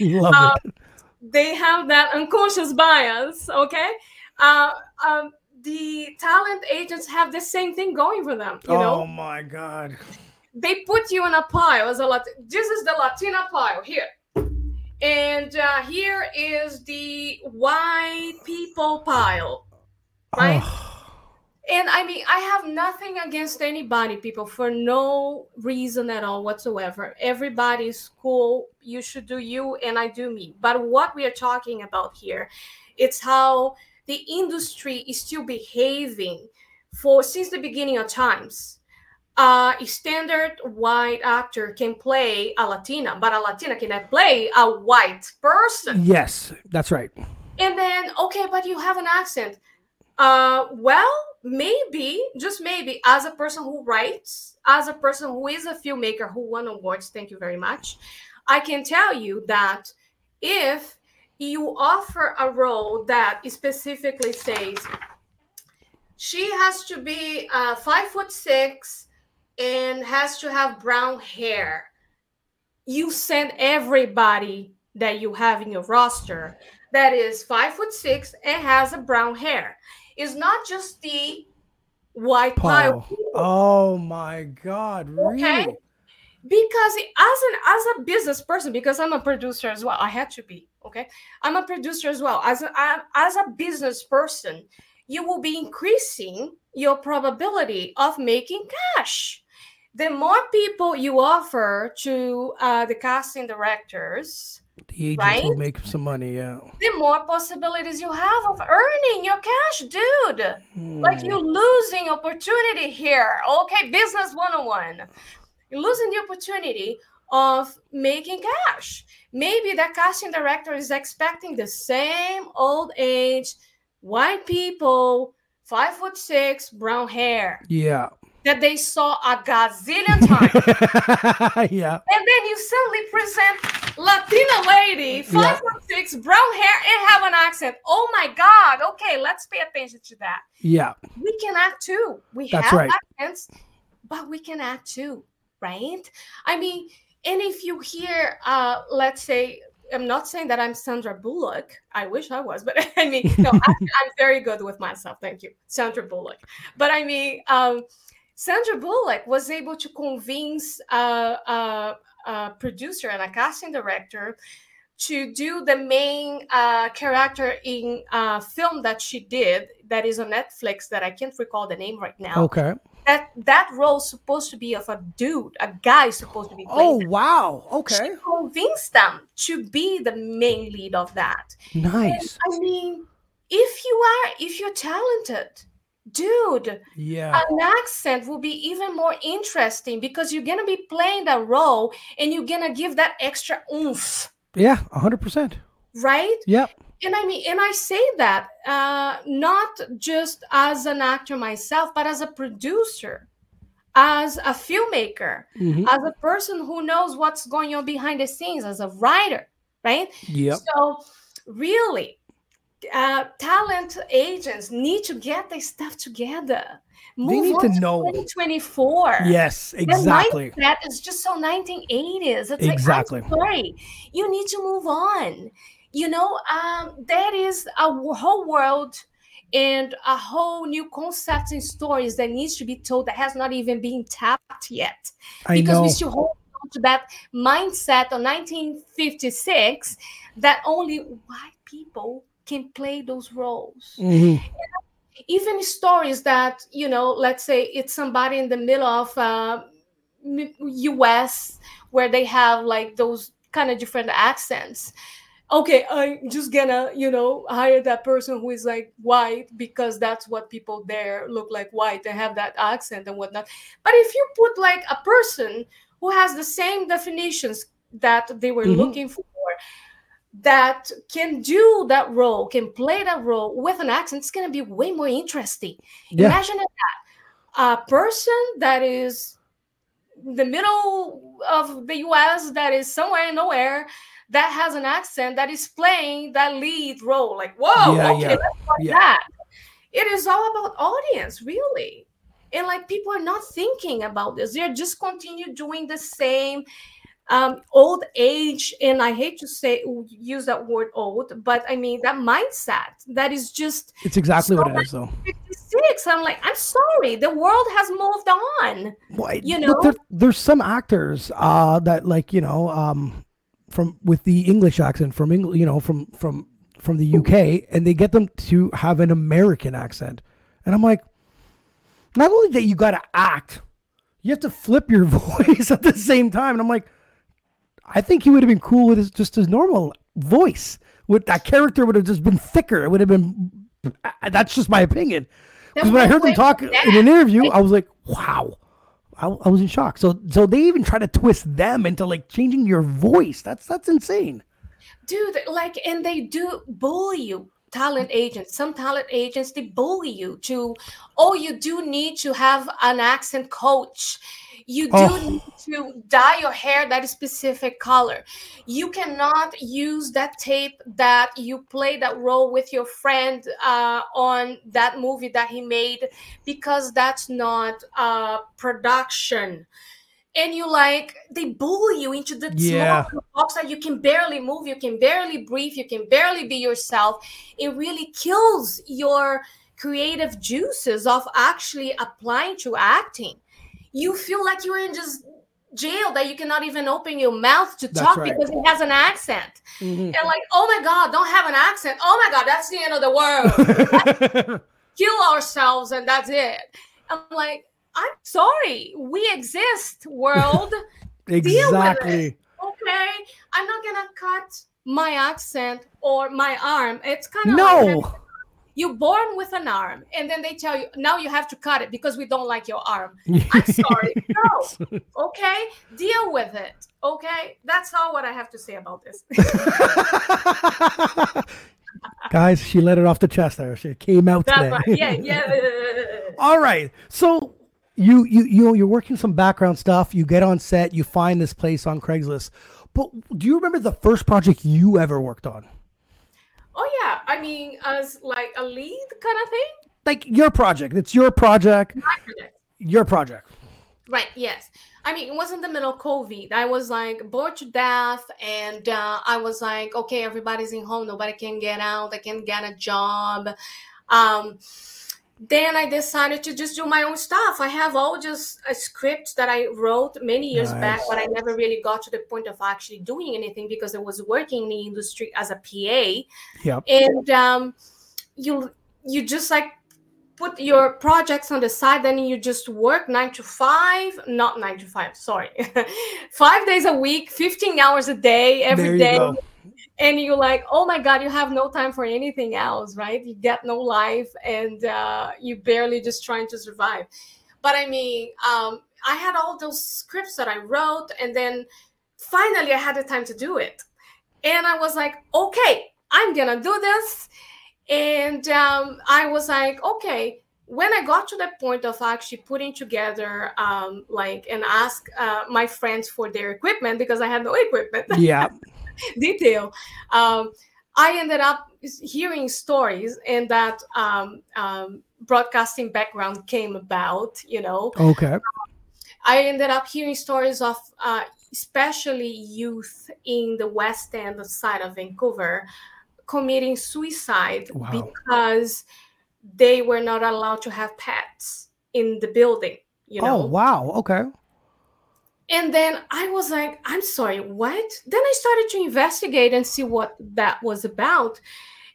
Love um, it. they have that unconscious bias. Okay, uh, um, the talent agents have the same thing going for them. You oh know, my god. They put you in a pile as a Lat- This is the Latina pile here. And uh, here is the white people pile, right? Oh, And I mean, I have nothing against anybody, people, for no reason at all whatsoever. Everybody's cool. You should do you, and I do me. But what we are talking about here, it's how the industry is still behaving for since the beginning of times. Uh, a standard white actor can play a Latina, but a Latina cannot play a white person. yes, that's right. And then, okay, but you have an accent. Uh, well, maybe, just maybe, as a person who writes, as a person who is a filmmaker who won awards, thank you very much, I can tell you that if you offer a role that specifically says she has to be uh, five foot six and has to have brown hair, you send everybody that you have in your roster that is five foot six and has a brown hair. It's not just the white pile. Oh my God! Really? Okay. because as an as a business person because i'm a producer as well i had to be okay i'm a producer as well as a, as a business person you will be increasing your probability of making cash the more people you offer to uh, the casting directors The agents will make some money. Yeah. the more possibilities you have of earning your cash dude like you're losing opportunity here okay business 101 you're losing the opportunity of making cash maybe that casting director is expecting the same old age white people five foot six brown hair Yeah. That they saw a gazillion times *laughs* yeah. and then you suddenly present Latina lady, five Yeah. foot six, brown hair, and have an accent. Oh my God! Okay, let's pay attention to that. Yeah. We can act too. We That's have right. accents, but we can act too, right? I mean, and if you hear, uh, let's say, I'm not saying that I'm Sandra Bullock. I wish I was, but *laughs* I mean, no, I, I'm very good with myself. Thank you, Sandra Bullock. But I mean, um, Sandra Bullock was able to convince a, a, a producer and a casting director to do the main uh, character in a film that she did that is on Netflix that I can't recall the name right now. Okay. That that role supposed to be of a dude, a guy supposed to be Oh playing. that. wow. She Okay. convinced them to be the main lead of that. Nice. I mean, if you are, if you're talented, dude, Yeah. an accent will be even more interesting because you're gonna be playing that role and you're gonna give that extra oomph, Yeah. hundred percent. right? Yep. And I mean, and I say that uh, not just as an actor myself, but as a producer, as a filmmaker, Mhm. as a person who knows what's going on behind the scenes, as a writer, right? yeah So, really, uh, talent agents need to get their stuff together. Move need on to know. 2024. Yes. Exactly. That is just so 1980s. It's Exactly. like, sorry, you need to move on. You know, um, there is a whole world and a whole new concepts and stories that needs to be told that has not even been tapped yet I because know. we still hold on to that mindset of 1956 that only white people can play those roles Mhm. even stories that you know let's say it's somebody in the middle of uh, us where they have like those kind of different accents okay i'm just gonna you know hire that person who is like white because that's what people there look like white and have that accent and whatnot but if you put like a person who has the same definitions that they were Mhm. looking for that can do that role, can play that role with an accent, it's going to be way more interesting. Yeah. Imagine that a person that is in the middle of the US, that is somewhere nowhere, that has an accent that is playing that lead role. Like, whoa, Yeah, okay, yeah, let's yeah. that. It is all about audience, really. And like people are not thinking about this. They're just continue doing the same um, old age, and I hate to say use that word old, but I mean that mindset that is just It's exactly what it is, though. 56. I'm like, I'm sorry, the world has moved on. Well, You but there, know? there's some actors uh, that like you know um, from with the English accent from England, you know, from from from the UK, and they get them to have an American accent, and I'm like, not only that you got to act, you have to flip your *laughs* voice at the same time, and I'm like, I think he would have been cool with his, just his normal voice. With that character would have just been thicker. It would have been. That's just my opinion. Because when I heard them talk in an interview, I was like, wow. I, I was in shock. So so they even try to twist them into like changing your voice. That's that's insane. dude like and they do bully you talent agents some talent agents they bully you to oh you do need to have an accent coach you do Oh. need to dye your hair that specific color you cannot use that tape that you play that role with your friend uh, on that movie that he made because that's not uh, production and you like they bully you into the Yeah. small box that you can barely move, you can barely breathe, you can barely be yourself. It really kills your creative juices of actually applying to acting you feel like you're in just jail that you cannot even open your mouth to That's talk right. because it has an accent. Mhm. and like oh my god don't have an accent. Oh my god that's the end of the world. *laughs* Kill ourselves and that's it. I'm like i'm sorry. We exist world. *laughs* Exactly. okay? I'm not gonna cut my accent or my arm. It's kind of like No. You're born with an arm and then they tell you now you have to cut it because we don't like your arm *laughs* i'm sorry no okay deal with it okay that's all what i have to say about this *laughs* Guys, she let it off the chest there. She came out today. right yeah yeah *laughs* All right. So you you you you're working some background stuff. You get on set. You find this place on Craigslist. But do you remember the first project you ever worked on? Oh yeah i mean as like a lead kind of thing Like your project. It's your project. My project. Your project. Right. Yes. I mean, it was in the middle of COVID. I was like bored to death, and uh, I was like, okay, everybody's in home. Nobody can get out. I can't get a job. Um, then I decided to just do my own stuff. I have all just a script that I wrote many years back, but I never really got to the point of actually doing anything because I was working in the industry as a PA Yep. and um, you you just like put your projects on the side then you just work nine to five not nine to five sorry *laughs* five days a week 15 hours a day every day go. And you're like oh my god you have no time for anything else right? You get no life and uh, you barely just trying to survive. But i mean um, i had all those scripts that i wrote and then finally i had the time to do it. And i was like okay i'm gonna do this. And um, i was like okay. When i got to the point of actually putting together um, like and ask uh, my friends for their equipment because i had no equipment. Yeah. *laughs* *laughs* detail. Um, I ended up hearing stories, and that um, um, broadcasting background came about. You know, Okay. I ended up hearing stories of uh, especially youth in the West End side of Vancouver committing suicide Wow. because they were not allowed to have pets in the building. You know, Oh wow. Okay. And then I was like, I'm sorry, what? Then I started to investigate and see what that was about.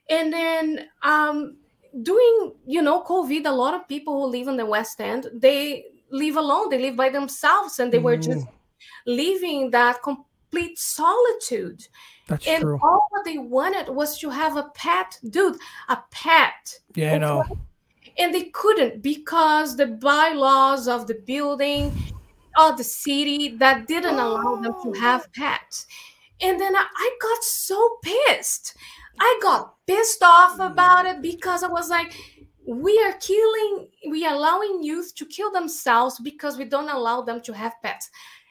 And then um during, you know, COVID, a lot of people who live in the West End, they live alone, they live by themselves, and they were just living that complete solitude. That's and true. all they wanted was to have a pet, dude, a pet Yeah, I know. and they couldn't because the bylaws of the building or the city that didn't allow them to have pets. And then I, I got so pissed. I got pissed off about it because i was like we are killing we are allowing youth to kill themselves because we don't allow them to have pets.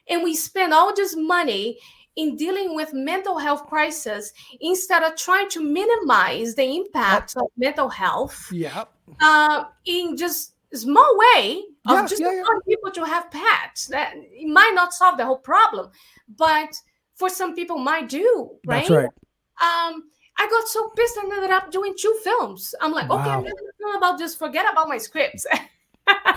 And we spend all this money in dealing with mental health crisis instead of trying to minimize the impact of mental health Yeah. uh, in just small way of Yeah, just yeah, yeah. people to have pets. That it might not solve the whole problem, but for some people might do. Right? That's right. Um, I got so pissed and ended up doing two films. I'm like, okay, I'm gonna film about just forget about my scripts. *laughs*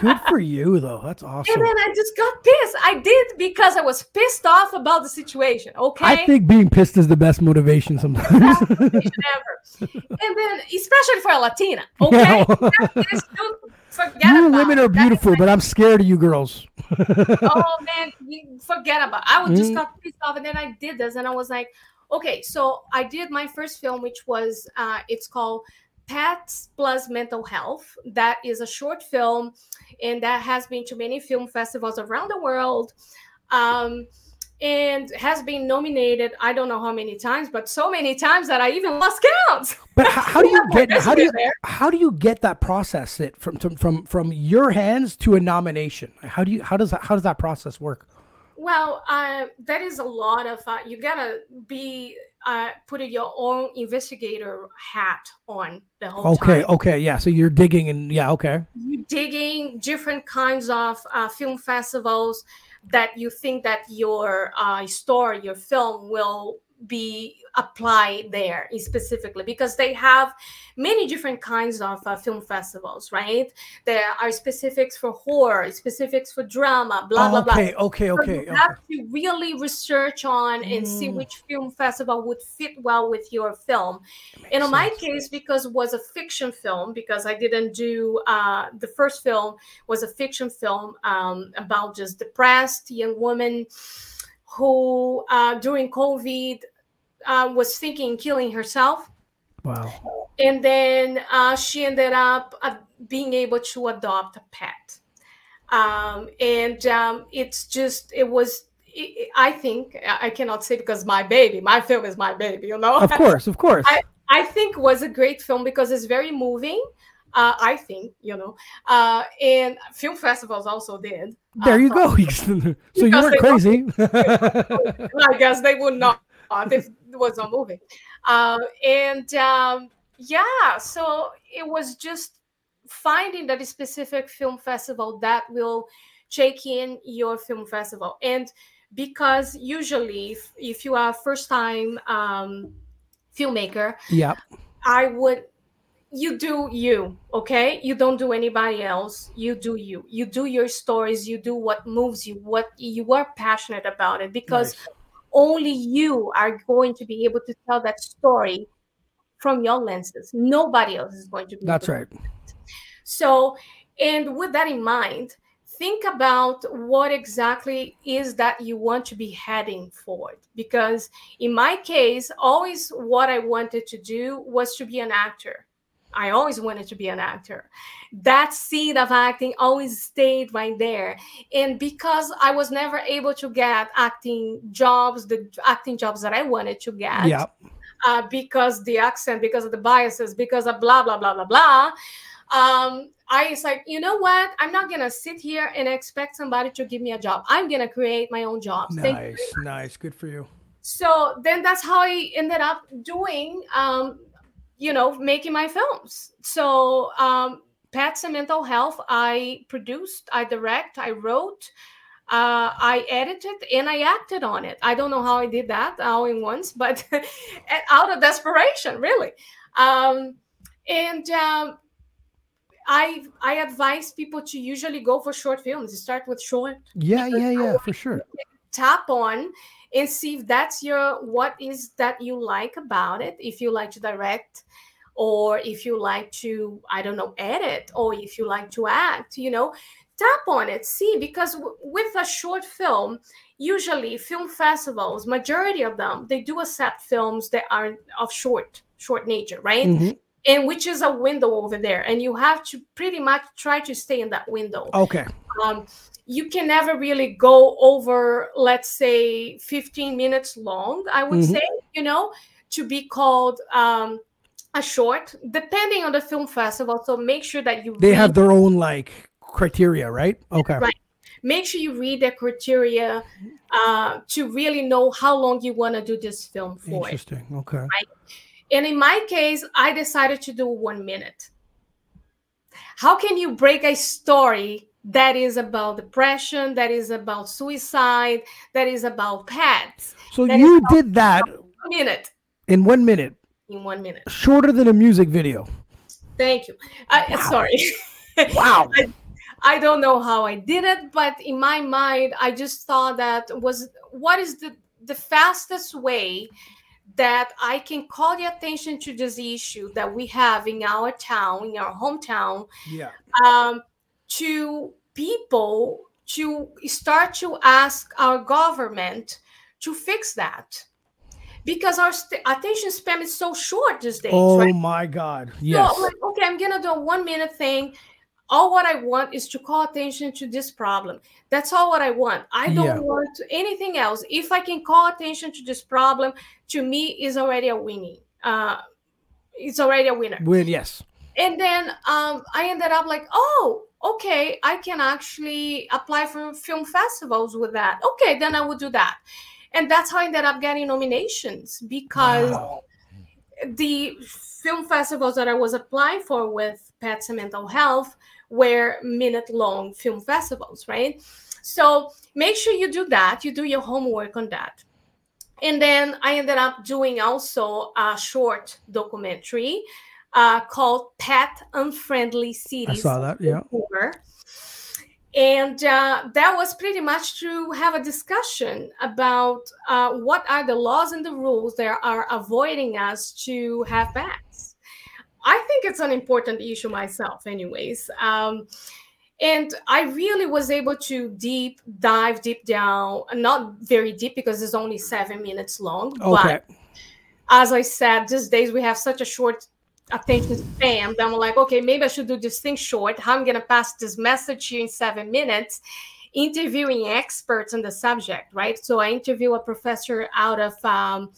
Good for you though. That's awesome. and then I just got pissed. I did because I was pissed off about the situation. Okay. I think being pissed is the best motivation sometimes. ever. *laughs* and then especially for a Latina. *laughs* Okay. That is- don't forget you women are beautiful, but I'm scared of you girls. oh *laughs* man, forget about. It. I was just Mhm. got pissed off, and then I did this, and I was like, okay, so I did my first film, which was uh, it's called Pets Plus Mental Health. That is a short film, and that has been to many film festivals around the world. Um, and has been nominated I don't know how many times, but so many times that I even lost count. But how, how do you *laughs* get how do you how do you get that process it from from from from your hands to a nomination? How do you how does that how does that process work? Well, uh, that is a lot of uh, you gotta be uh, putting your own investigator hat on the whole Okay, time. okay, yeah. So you're digging and yeah, okay. You're digging different kinds of uh, film festivals that you think that your uh, story, your film will be applied there specifically because they have many different kinds of uh, film festivals right there are specifics for horror specifics for drama blah blah blah okay, okay, so okay, you have to really research on and see Mm. which film festival would fit well with your film. And in my case, because it was a fiction film, because I didn't do uh, the first film was a fiction film um, about just depressed young woman who uh, during COVID uh, was thinking killing herself Wow. and then uh, she ended up uh, being able to adopt a pet um, and um, it's just it was i I think I cannot say because my baby, my film is my baby, you know. Of course, of course. *laughs* I, I think was a great film because it's very moving. Uh, I think you know, uh, and film festivals also did. there uh, you go. so *laughs* you weren't crazy. *laughs* I guess they would not if it was not moving. Um, and um, yeah, so it was just finding that specific film festival that will take in your film festival. And because usually, if, if you are a first time um, filmmaker, yeah. I would you do you okay you don't do anybody else you do you you do your stories you do what moves you what you are passionate about it because Nice. only you are going to be able to tell that story from your lenses nobody else is going to be That's right. so, and with that in mind, think about what exactly is that you want to be heading forward. Because in my case, always what I wanted to do was to be an actor. I always wanted to be an actor. That seed of acting always stayed right there. And because I was never able to get acting jobs, the acting jobs that I wanted to get, Yeah. uh, because the accent, because of the biases, because of blah blah blah blah blah. Um, I was like, you know what? I'm not gonna sit here and expect somebody to give me a job. I'm gonna create my own you. Nice. Nice. Good for you. So then that's how I ended up doing, um, you know, making my films. So um, Pets and Mental Health, I produced, I direct, I wrote, uh, I edited, and I acted on it. I don't know how I did that all in once, but *laughs* out of desperation, really. Um, and um, I I advise people to usually go for short films. Start with short Yeah, yeah, yeah, for sure. tap on and see if that's your what is that you like about it if you like to direct or if you like to i don't know edit or if you like to act you know tap on it see because w- with a short film usually film festivals majority of them they do accept films that are of short short nature right Mhm. and which is a window over there and you have to pretty much try to stay in that window Okay. um, you can never really go over let's say 15 minutes long i would Mhm. say you know to be called um, a short depending on the film festival so make sure that you They read, have their own like criteria, right? Okay. Right. make sure you read the criteria uh, to really know how long you want to do this film for Interesting. Okay. and in my case i decided to do one minute how can you break a story that is about depression that is about suicide that is about pets. So That you did that minute. in one minute, in one minute. Shorter than a music video. thank you. Uh, sorry. *laughs* Wow. I, I don't know how I did it, but in my mind, I just thought that was what is the the fastest way that I can call the attention to this issue that we have in our town, in our hometown, Yeah. um, to people to start to ask our government to fix that. Because our st- attention span is so short these days, Oh right? my God. So Yes. I'm like, okay, I'm gonna do a one minute thing. All what I want is to call attention to this problem. That's all what I want. I don't Yeah. want anything else. If I can call attention to this problem, to me is already a winning. Uh, it's already a winner. Win. Yes. And then um, I ended up like, oh, okay, I can actually apply for film festivals with that. Okay, then I would do that. And that's how I ended up getting nominations because Wow. the film festivals that I was applying for with Pets and Mental Health were minute long film festivals, right? So make sure you do that. You do your homework on that. and then I ended up doing also a short documentary uh, called Pet Unfriendly Cities. I saw that. Yeah. Vancouver. And uh, that was pretty much to have a discussion about uh, what are the laws and the rules that are avoiding us to have pets. I think it's an important issue myself, anyways. Um, and I really was able to deep dive deep down, not very deep because it's only seven minutes long. Okay. But as I said, these days we have such a short attention span that I'm like, okay, maybe I should do this thing short. How I'm gonna pass this message here in seven minutes, interviewing experts on the subject, right? So I interview a professor out of um,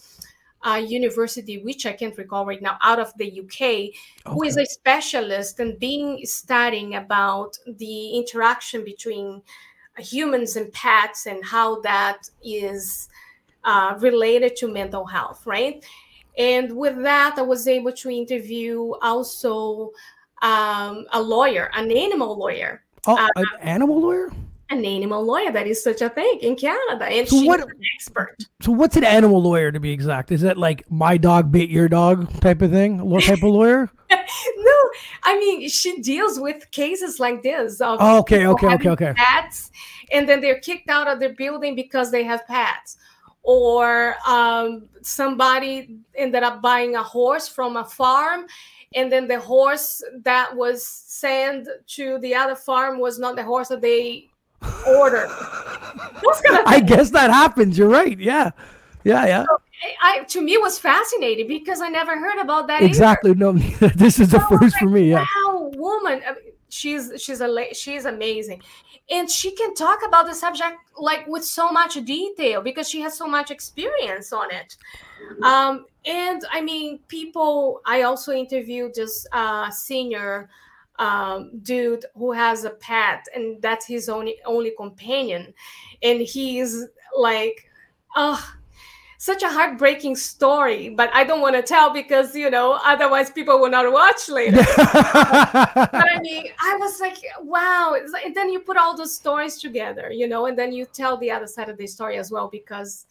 a university, which I can't recall right now, out of the UK, who is a specialist and being studying about the interaction between humans and pets and how that is uh, related to mental health, right? And with that, I was able to interview also um, a lawyer, an animal lawyer, Oh, Uh, an animal lawyer. an animal lawyer. That is such a thing in Canada, and So she's what- an expert. So what's an animal lawyer to be exact? Is that like my dog bit your dog type of thing? What type of lawyer? *laughs* no, I mean she deals with cases like this. Of Oh, okay, okay, okay, okay. Pets, and then they're kicked out of their building because they have pets, or um, somebody ended up buying a horse from a farm, and then the horse that was sent to the other farm was not the horse that they *laughs* ordered. Those kind of I guess that happens. You're right. Yeah, yeah, yeah. I, to me was fascinating because I never heard about that. either. Exactly. No, *laughs* this is the I was first for me. Yeah. Wow, woman, I mean, she's she's a she's amazing, and she can talk about the subject like with so much detail because she has so much experience on it. Um, and I mean, people. I also interviewed this uh, senior um, dude who has a pet, and that's his only only companion, and he's like, oh such a heartbreaking story, but I don't want to tell because you know otherwise people will not watch later. *laughs* but I mean, I was like, wow. Like- And then you put all those stories together, you know, and then you tell the other side of the story as well because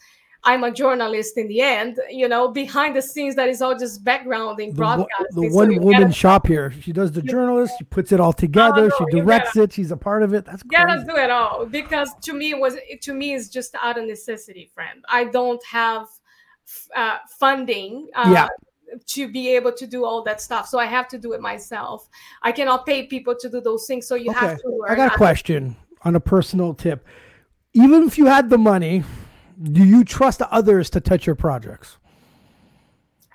I'm a journalist in the end, you know, behind the scenes that is all just backgrounding the, one- broadcasting. the So one you woman gotta- shop here. She does the journalist. She puts it all together. no, she you directs it. She's a part of it. That's gotta do it all because to me it was to me it's just out of necessity friend i don't have uh, funding uh, Yeah. to be able to do all that stuff so i have to do it myself i cannot pay people to do those things so you Okay. have to I got a question on a personal tip. Even if you had the money, do you trust others to touch your projects?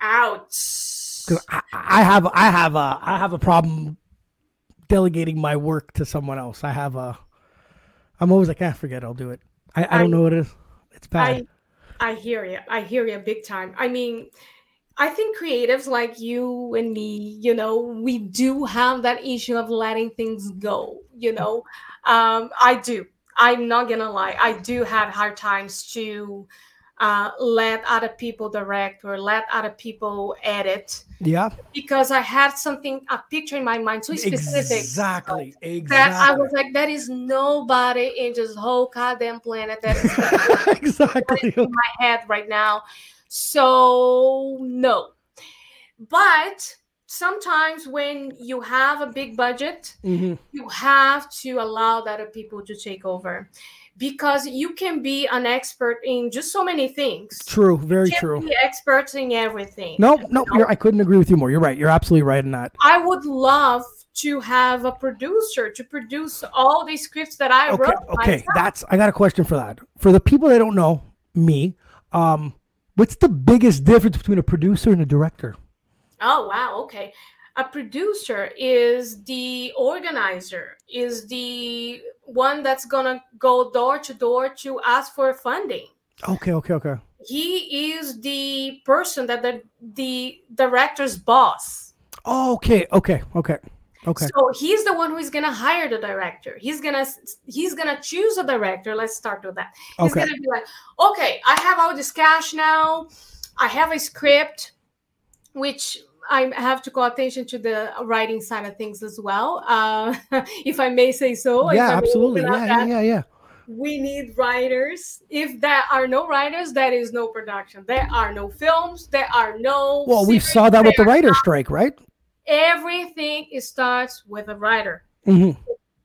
ouch 'Cause I, I have I have a I have a problem delegating my work to someone else. I have a I'm always like, ah, forget, it, I'll do it. I, I don't know what it is. It's bad. I I hear you. I hear you big time. I mean, I think creatives like you and me, you know, we do have that issue of letting things go. You know, um, I do. I'm not gonna lie. I do have hard times to uh, let other people direct or let other people edit yeah, because I had something a picture in my mind so specific exactly, that I was like, that is nobody in this whole goddamn planet that is *laughs* exactly. in my head right now. So no. But sometimes when you have a big budget, Mhm. you have to allow the other people to take over because you can be an expert in just so many things. True, very true. Be experts in everything. No, no, you're, I couldn't agree with you more. You're right. You're absolutely right in that. I would love to have a producer to produce all these scripts that I Okay, wrote. okay, myself. that's. I got a question for that. For the people that don't know me, um, what's the biggest difference between a producer and a director? Oh wow, okay. A producer is the organizer, is the one that's gonna go door to door to ask for funding. Okay, okay, okay. He is the person that the the director's boss. Oh, okay, okay, okay, okay. So he's the one who is gonna hire the director. He's gonna he's gonna choose a director. Let's start with that. He's Okay. gonna be like, okay, I have all this cash now. I have a script, which I have to call attention to the writing side of things as well, uh, *laughs* if I may say so. yeah, absolutely. Yeah, yeah, yeah, yeah. we need writers. If there are no writers, there is no production. There are no films. There are no. Well, we saw that with the writer's strike, right? everything starts with a writer Mhm.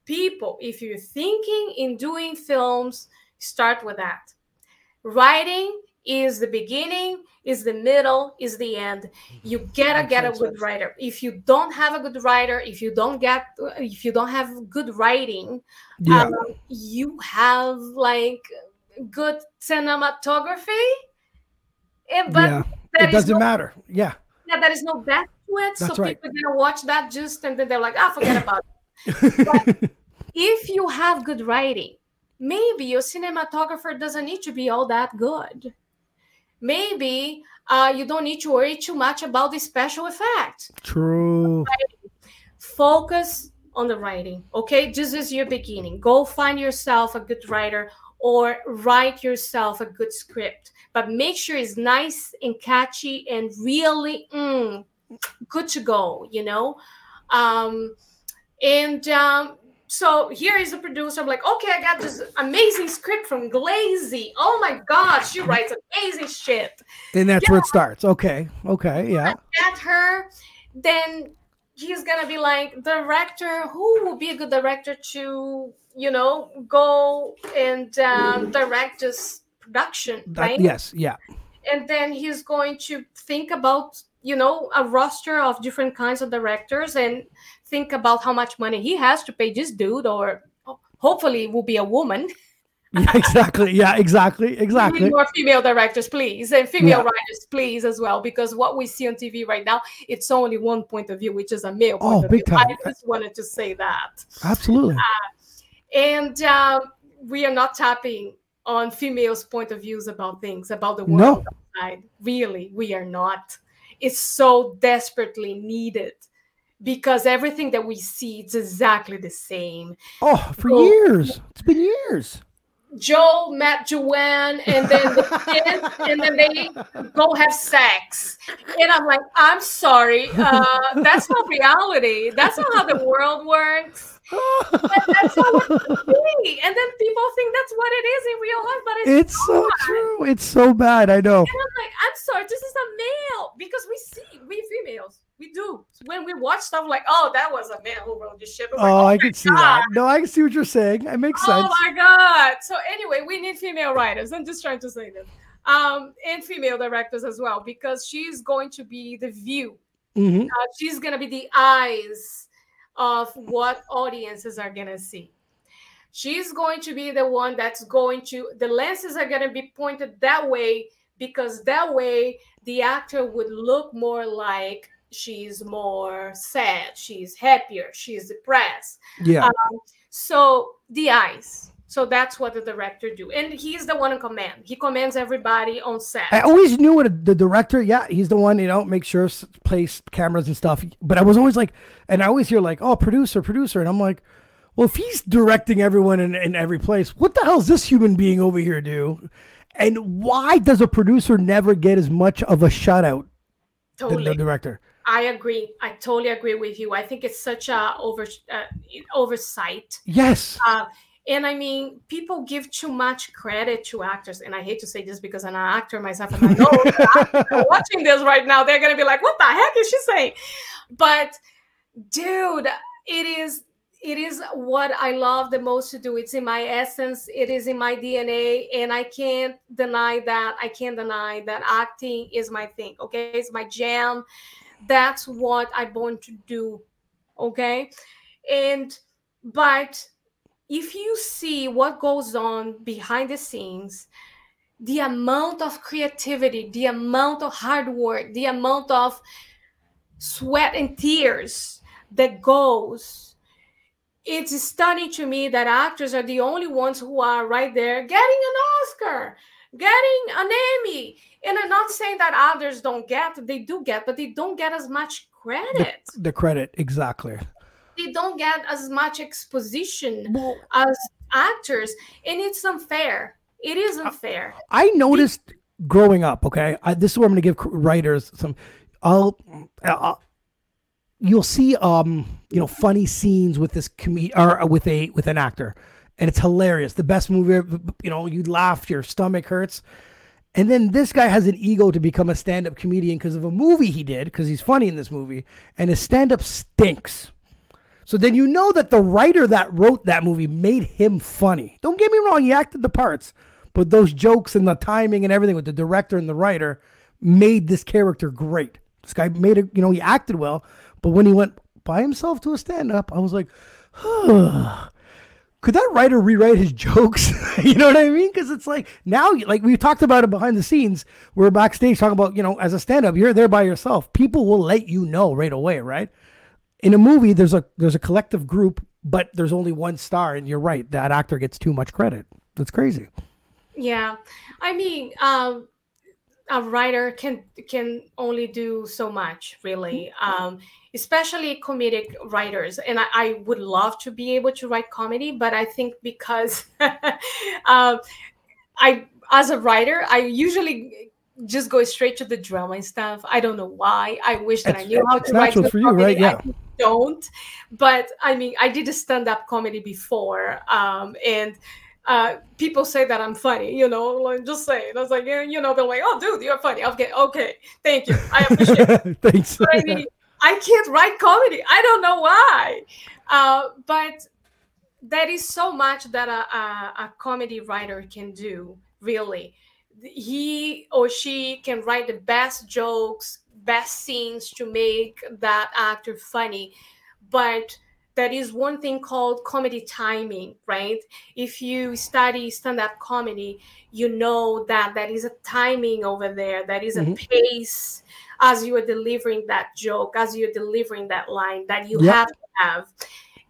people if you're thinking in doing films start with that writing is the beginning is the middle is the end you gotta get a good writer if you don't have a good writer if you don't get if you don't have good writing Yeah. um, you have like good cinematography and, but yeah. It doesn't no matter. Yeah. yeah, there is no depth to it. That's so right. people gonna watch that just and then they're like, ah, forget about it. *laughs* If you have good writing, maybe your cinematographer doesn't need to be all that good. Maybe uh, you don't need to worry too much about the special effect. True. Focus on the writing. Okay, this is your beginning. Go find yourself a good writer or write yourself a good script, but make sure it's nice and catchy and really mm, good to go. You know, um, and um, so here is the producer. I'm like, okay, I got this amazing script from Gleyse. Oh my god, she writes amazing shit. And that's where it starts. Okay. Okay. Yeah. At her, then he's gonna be like director who will be a good director to you know go and um, direct this production That- right yes. Yeah. and then he's going to think about you know a roster of different kinds of directors and think about how much money he has to pay this dude or hopefully it will be a woman Yeah, exactly. Yeah. Exactly. *laughs* Exactly. need more female directors please and female Yeah. writers please as well because what we see on tv right now it's only one point of view which is a male point Oh, of big view time. i just wanted to say that Absolutely. and um, we are not tapping on females point of views about things about the No. world outside really we are not it's so desperately needed because everything that we see it's exactly the same Oh, for So- years. It's been years. Joe met Joanne, and then the kid, and then they go have sex. And I'm like, I'm sorry, uh, that's not reality. That's not how the world works. That- that's not what it should be. And then people think that's what it is in real life, but it's, It's so true. It's so bad. I know. And I'm like, I'm sorry, this is a male because we see we females, we do when we watch stuff like, oh, that was a man who wrote this shit. Like, Oh, I my can see God. that. No, I can see what you're saying. It makes Oh sense. Oh my god! So anyway, we need female writers. I'm just trying to say this, um, and female directors as well because she's going to be the view. hmm Uh, she's going to be the eyes of what audiences are going to see. She's going to be the one that's going to the lenses are going to be pointed that way because that way the actor would look more like she's more sad, she's happier, she's depressed. Yeah. Um, so the eyes. So that's what the director do, and he's the one in command. He commands everybody on set. I always knew what the director, yeah, he's the one, you know, make sure place cameras and stuff. But I was always like, and I always hear like, oh, producer, producer. And I'm like, well, if he's directing everyone in, in every place, what the hell is this human being over here do? And why does a producer never get as much of a shutout than totally, the director? I agree. I totally agree with you. I think it's such a over uh, oversight. Yes. Uh, and I mean, people give too much credit to actors, and I hate to say this because I'm an actor myself, and I know *laughs* are watching this right now, they're gonna be like, "What the heck is she saying?" But, dude, it is it is what I love the most to do. It's in my essence. It is in my DNA, and I can't deny that. I can't deny that acting is my thing. Okay, it's my jam. That's what I want to do. Okay, and but if you see what goes on behind the scenes, the amount of creativity, the amount of hard work, the amount of sweat and tears that goes, it's stunning to me that actors are the only ones who are right there getting an Oscar, getting an Emmy. And I'm not saying that others don't get, they do get, but they don't get as much credit. The credit, exactly. They don't get as much exposition Well, as actors and it's unfair it is unfair I noticed growing up. Okay, I, this is where I'm going to give writers some. I'll, I'll, you'll see, um, you know, funny scenes with this com- or with a with an actor, and it's hilarious. The best movie, you know, you laugh, your stomach hurts. And then this guy has an ego to become a stand-up comedian because of a movie he did, because he's funny in this movie, and his stand-up stinks. So then you know that the writer that wrote that movie made him funny. Don't get me wrong, he acted the parts, but those jokes and the timing and everything with the director and the writer made this character great. This guy made it, you know, he acted well, but when he went by himself to a stand-up, I was like, *sighs* could that writer rewrite his *laughs* jokes? *laughs* you know what I mean? Because it's like now, like we've talked about it behind the scenes. We're backstage talking about, you know, as a stand-up, you're there by yourself. People will let you know right away, right? In a movie, there's a there's a collective group, but there's only one star, and you're right, that actor gets too much credit. That's crazy. Yeah, I mean, um, a writer can can only do so much, really. Um, especially comedic writers. And I, I, would love to be able to write comedy, but I think because uh, *laughs* I, as a writer, I usually just go straight to the drama and stuff. I don't know why. I wish that I knew how to write for you, right? Yeah. I don't, but I mean, I did a stand-up comedy before, um, and uh, people say that I'm funny, you know, like just saying. I was like, yeah, you know, they're like, oh, dude, you're funny. Okay, okay, thank you. I appreciate it. *laughs* Thanks. But I mean, I can't write comedy. I don't know why. Uh, but that is so much that a, a, a, comedy writer can do, really. He or she can write the best jokes, best scenes to make that actor funny. But there is one thing called comedy timing, right? If you study stand up comedy, you know that there is a timing over there, there is a mm-hmm. pace as you are delivering that joke, as you're delivering that line that you yep. have to have.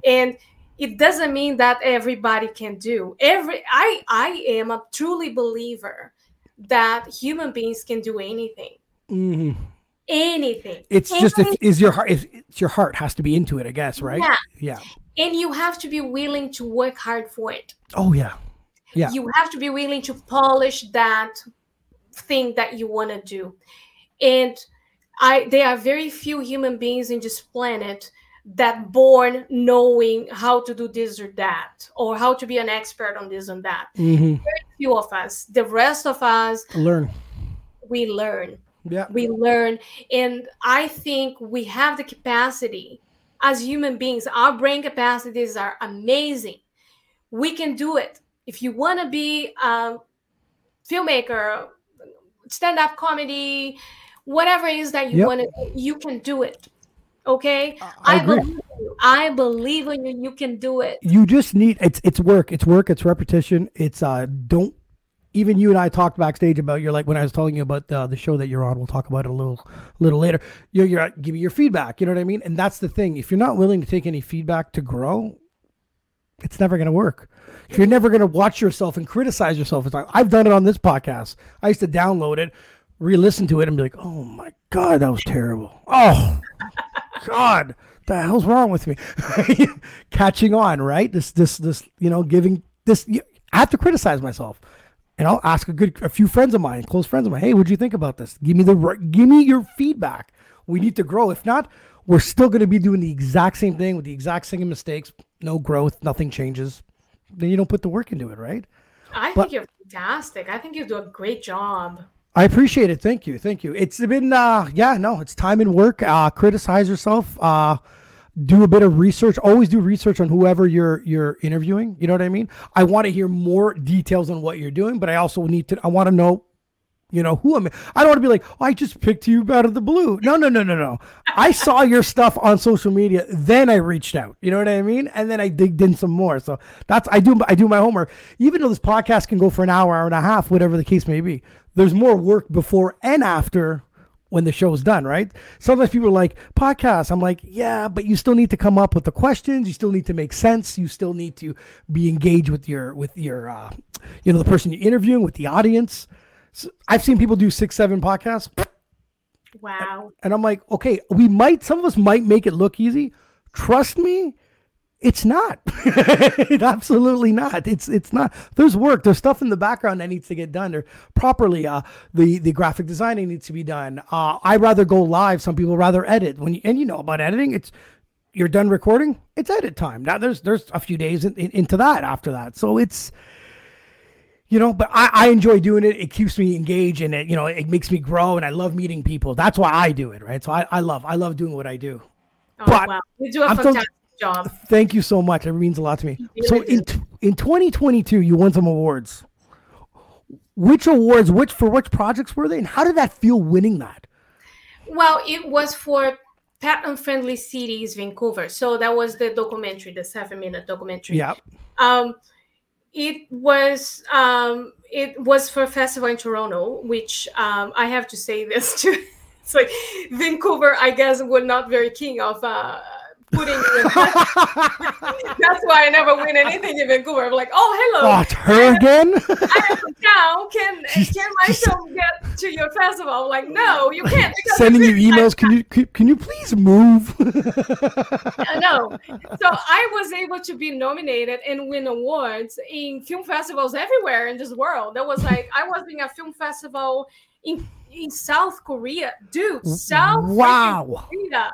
And it doesn't mean that everybody can do. Every I I am a truly believer that human beings can do anything. Mm-hmm. Anything. It's anything. just if is your heart if it's your heart has to be into it, I guess, right? Yeah. Yeah. And you have to be willing to work hard for it. Oh yeah. Yeah. You have to be willing to polish that thing that you want to do. And I there are very few human beings in this planet that born knowing how to do this or that or how to be an expert on this and that. Mm-hmm. Very few of us. The rest of us learn. We learn. Yeah. We learn. And I think we have the capacity as human beings, our brain capacities are amazing. We can do it. If you want to be a filmmaker, stand up comedy, whatever it is that you yep. want to do, you can do it okay i, I believe you. i believe in you you can do it you just need it's it's work it's work it's repetition it's uh don't even you and I talked backstage about you're like when I was telling you about uh, the show that you're on. We'll talk about it a little, little later. You're, you're give me your feedback. You know what I mean? And that's the thing. If you're not willing to take any feedback to grow, it's never going to work. If you're never going to watch yourself and criticize yourself, it's like I've done it on this podcast. I used to download it, re-listen to it and be like, "Oh my god, that was terrible." Oh god, the hell's wrong with me? *laughs* Catching on, right? This this this, you know, giving this I have to criticize myself. And I'll ask a good a few friends of mine, close friends of mine, "Hey, what'd you think about this? Give me the give me your feedback. We need to grow. If not, we're still going to be doing the exact same thing with the exact same mistakes. No growth, nothing changes. Then you don't put the work into it, right? I but, think you're fantastic. I think you do a great job. I appreciate it. Thank you. Thank you. It's been uh yeah, no, it's time and work. Uh criticize yourself. Uh do a bit of research. Always do research on whoever you're you're interviewing. You know what I mean? I want to hear more details on what you're doing, but I also need to I want to know you know who I'm I? Don't want to be like, oh, I just picked you out of the blue. No, no, no, no, no. I saw your stuff on social media, then I reached out. You know what I mean? And then I digged in some more. So that's I do I do my homework. Even though this podcast can go for an hour, hour and a half, whatever the case may be. There's more work before and after when the show's done, right? Sometimes people are like, podcast. I'm like, yeah, but you still need to come up with the questions. You still need to make sense. You still need to be engaged with your with your uh, you know the person you're interviewing, with the audience. I've seen people do six, seven podcasts. Wow. And I'm like, okay, we might, some of us might make it look easy. Trust me, it's not. *laughs* It absolutely not. It's it's not. There's work. There's stuff in the background that needs to get done. Or properly. Uh, the the graphic designing needs to be done. Uh, I rather go live. Some people rather edit. When you, and you know about editing, it's you're done recording, it's edit time. Now there's there's a few days in, in- into that after that. So it's you know, but I, I enjoy doing it. It keeps me engaged and it, you know, it makes me grow and I love meeting people. That's why I do it, right? So I, I love I love doing what I do. Oh, But wow. You do a I'm so- fantastic job. Thank you so much. It means a lot to me. So in in 2022, you won some awards. Which awards? Which for which projects were they? And how did that feel winning that? Well, it was for Pet Unfriendly Cities Vancouver. So that was the documentary, the seven minute documentary. Yeah. Um, it was um, it was for a festival in Toronto, which um, I have to say this *laughs* too. It's like Vancouver, I guess, were not very keen of uh, putting. *laughs* That's why I never win anything in Vancouver. I'm like, oh, hello, it's her again. *laughs* From. Can *laughs* can my film get to your festival? I'm like, no, you can't. Sending you emails. Can you can, you please move? no. So I was able to be nominated and win awards in film festivals everywhere in this world. That was like I was in a film festival in in South Korea, dude. South wow. Korea.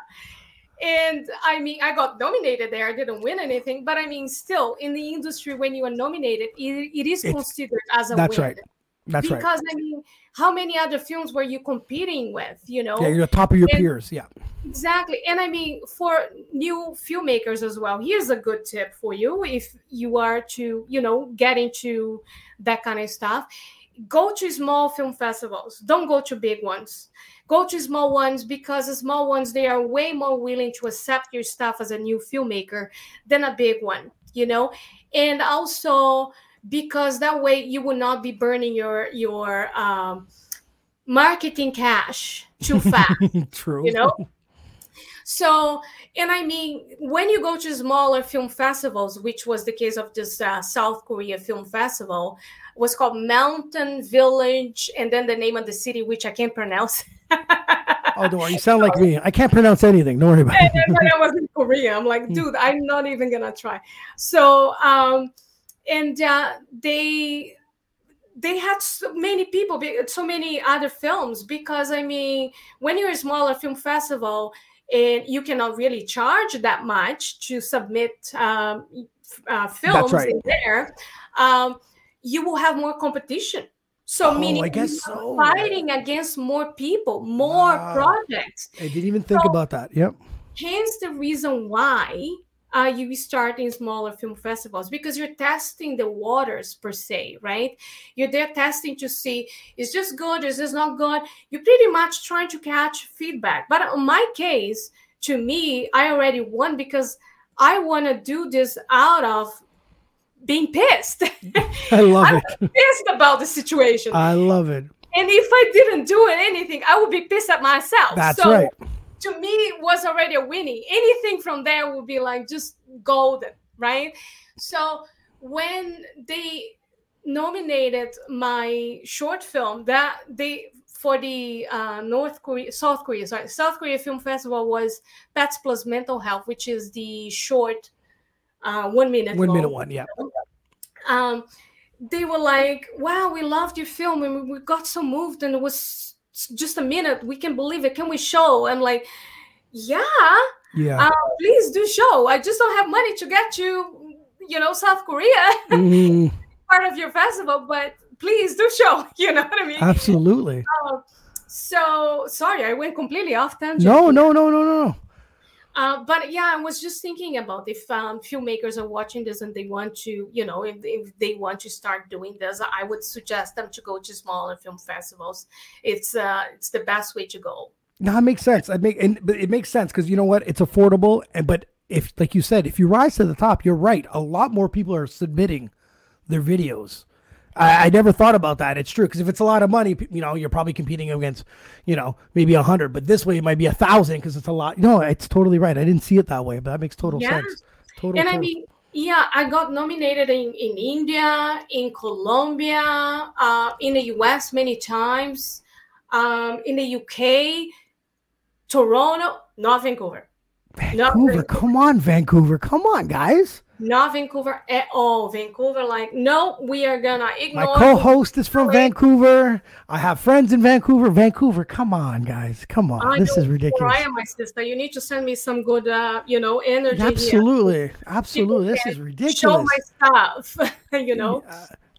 And I mean, I got nominated there. I didn't win anything, but I mean, still in the industry, when you are nominated, it, it is It's- considered as a That's win. right. That's right. because I mean, how many other films were you competing with? You know, Yeah, you're the top of your And- peers. Yeah. Exactly. And I mean, for new filmmakers as well, here's a good tip for you if you are to, you know, get into that kind of stuff. Go to small film festivals. Don't go to big ones. Go to small ones because the small ones they are way more willing to accept your stuff as a new filmmaker than a big one, you know? And also because that way you will not be burning your your um marketing cash too *laughs* fast True. you know so and i mean when you go to smaller film festivals which was the case of this uh, south korea film festival was called mountain village and then the name of the city which i can't pronounce *laughs* Oh, don't worry. You *laughs* sound like me. I can't pronounce anything. Don't worry about and it. then when I was in Korea, I'm like, dude, I'm not even gonna try. So, um, and uh, they they had so many people, so many other films because I mean, when you're a smaller film festival and you cannot really charge that much to submit um, uh, films right. in there, um, you will have more competition. So, Oh, meaning I guess so. fighting against more people, more Wow. projects I didn't even think about that. Yep. hence the reason why uh, you start in smaller film festivals because you're testing the waters per se right you're there testing to see is this good is this not good you're pretty much trying to catch feedback but in my case to me i already won because i want to do this out of being pissed *laughs* I love I'm it. pissed about the situation I love it. and if i didn't do anything i would be pissed at myself That's so right. to me it was already a winning. Anything from there would be like just golden, right? So when they nominated my short film, that they for the uh, North Korea, South Korea, sorry, South Korea Film Festival was Pets Plus Mental Health, which is the short uh, one minute. One long minute one. Yeah. um, they were like, "Wow, we loved your film, and we got so moved, and it was just a minute. We can believe it. Can we show?" I'm like, "Yeah, Yeah. uh, please do show. I just don't have money to get you, you know, South Korea Mhm. *laughs* part of your festival, but please do show. *laughs* You know what I mean?" Absolutely. so sorry, I went completely off tangent. No, no, no, no, no. Uh, but yeah, I was just thinking about if um, filmmakers are watching this and they want to, you know, if, if they want to start doing this, I would suggest them to go to smaller film festivals. It's uh, it's the best way to go. No, it makes sense. I make and it makes sense because you know what? It's affordable, and but if like you said, if you rise to the top, you're right. A lot more people are submitting their videos. I, I never thought about that. It's true because if it's a lot of money, you know, you're probably competing against, you know, maybe a hundred. But this way, it might be a thousand because it's a lot. No, it's totally right. I didn't see it that way, but that makes total Yeah. sense. Total. And I mean, yeah, I got nominated in, in India, in Colombia, uh, in the US many times, um, in the UK, Toronto, not Vancouver. Not Vancouver, come on, Vancouver, come on, guys. Not Vancouver at all. Vancouver, like, no, we are gonna ignore. My co-host is from Vancouver. I have friends in Vancouver. Vancouver, come on, guys, come on. I this is where ridiculous. I am, my sister. You need to send me some good, uh, you know, energy. here. Absolutely, absolutely. This is Show ridiculous. my stuff. *laughs* you know.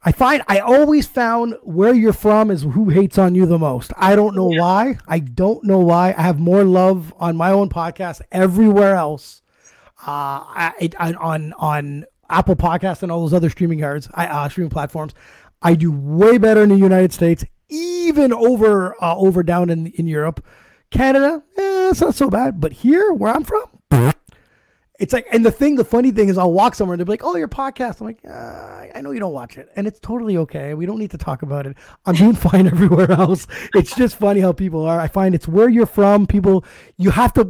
I find I always found where you're from is who hates on you the most. I don't know why. I don't know why. I have more love on my own podcast everywhere else. Uh, on on Apple Podcasts and all those other streaming yards, uh, streaming platforms. I do way better in the United States, even over uh, over down in in Europe. Canada, eh, it's not so bad, but here where I'm from, it's like, and the thing, the funny thing is, I'll walk somewhere and they'll be like, "Oh, your podcast." I'm like, uh, "I know you don't watch it, and it's totally okay. We don't need to talk about it. I'm doing *laughs* fine everywhere else. It's just funny how people are. I find it's where you're from. People, you have to,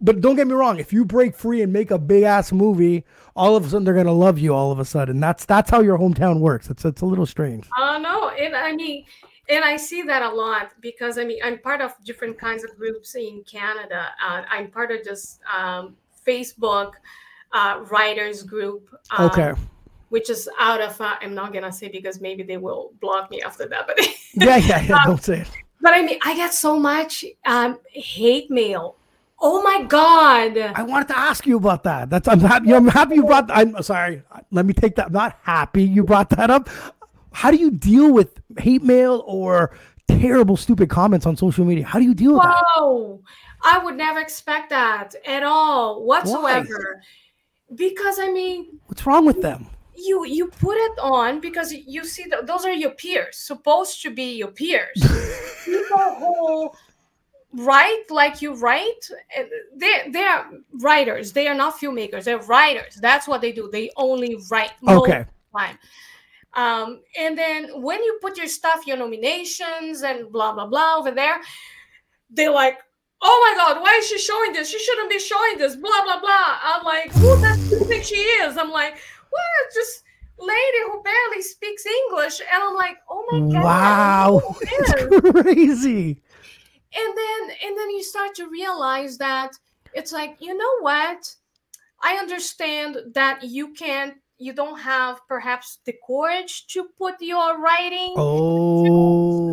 but don't get me wrong. If you break free and make a big ass movie, all of a sudden they're gonna love you. All of a sudden, that's that's how your hometown works. It's it's a little strange. Uh, no, and I mean, and I see that a lot because I mean, I'm part of different kinds of groups in Canada. Uh, I'm part of just. um, Facebook uh, writers group. um, Okay. Which is out of, uh, I'm not gonna say because maybe they will block me after that, but *laughs* Yeah, yeah, yeah. *laughs* Don't say it. but I mean, I get so much um, hate mail. Oh my god! I wanted to ask you about that. That's I'm happy. I'm happy you brought. I'm sorry. Let me take that. I'm not happy you brought that up. How do you deal with hate mail or terrible, stupid comments on social media? How do you deal with that? I would never expect that at all whatsoever. Because I mean, What's wrong with them? you you put it on because you see that those are your peers supposed to be your peers. People who write like you write eh, they they're writers. They are not filmmakers. They're writers. That's what they do. They only write Okay. time. Um, and then when you put your stuff your nominations and blah blah blah over there they're like oh my god why is she showing this? She shouldn't be showing this blah blah blah. I'm like who does she think she is? I'm like what? Just lady who barely speaks english. And i'm like oh my god Wow, *laughs* it's crazy. and then and then you start to realize that it's like you know what? I understand that you can't you don't have perhaps the courage to put your writing Oh,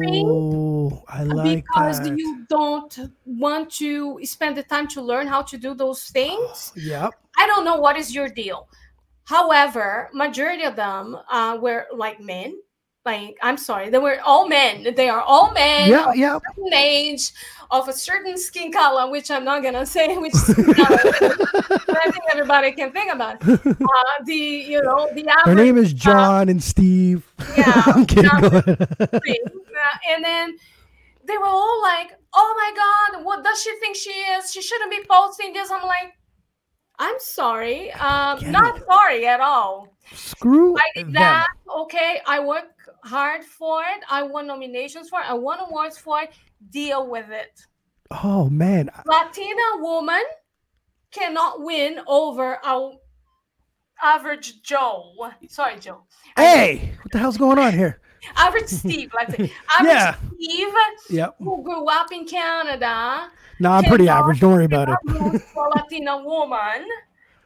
I like because that. you don't want to spend the time to learn how to do those things *sighs* Yep. i don't know what is your deal however majority of them uh, were like men like i'm sorry they were all men they are all men Yeah, yeah. certain age of a certain skin color, which I'm not gonna *laughs* say which *laughs* skin color, I think everybody can think about. *laughs* Uh, the you know the Her average name is John and Steve. yeah, I'm kidding. yeah. Go ahead. thing. Uh, and then they were all like, "Oh my God, what does she think she is? She shouldn't be posting this." I'm like, "I'm sorry, um, Get not it. sorry at all. Screw I did them. that. Okay, I work hard for it. I won nominations for it. I won awards for it. Deal with it." Oh man, Latina woman cannot win over a average Joe. Sorry, Joe. hey, what the hell's going on here? Average Steve. Let's *laughs* say average Yeah. Steve Yep. who grew up in Canada. No, I'm pretty average. Don't worry about it. a *laughs* Latina woman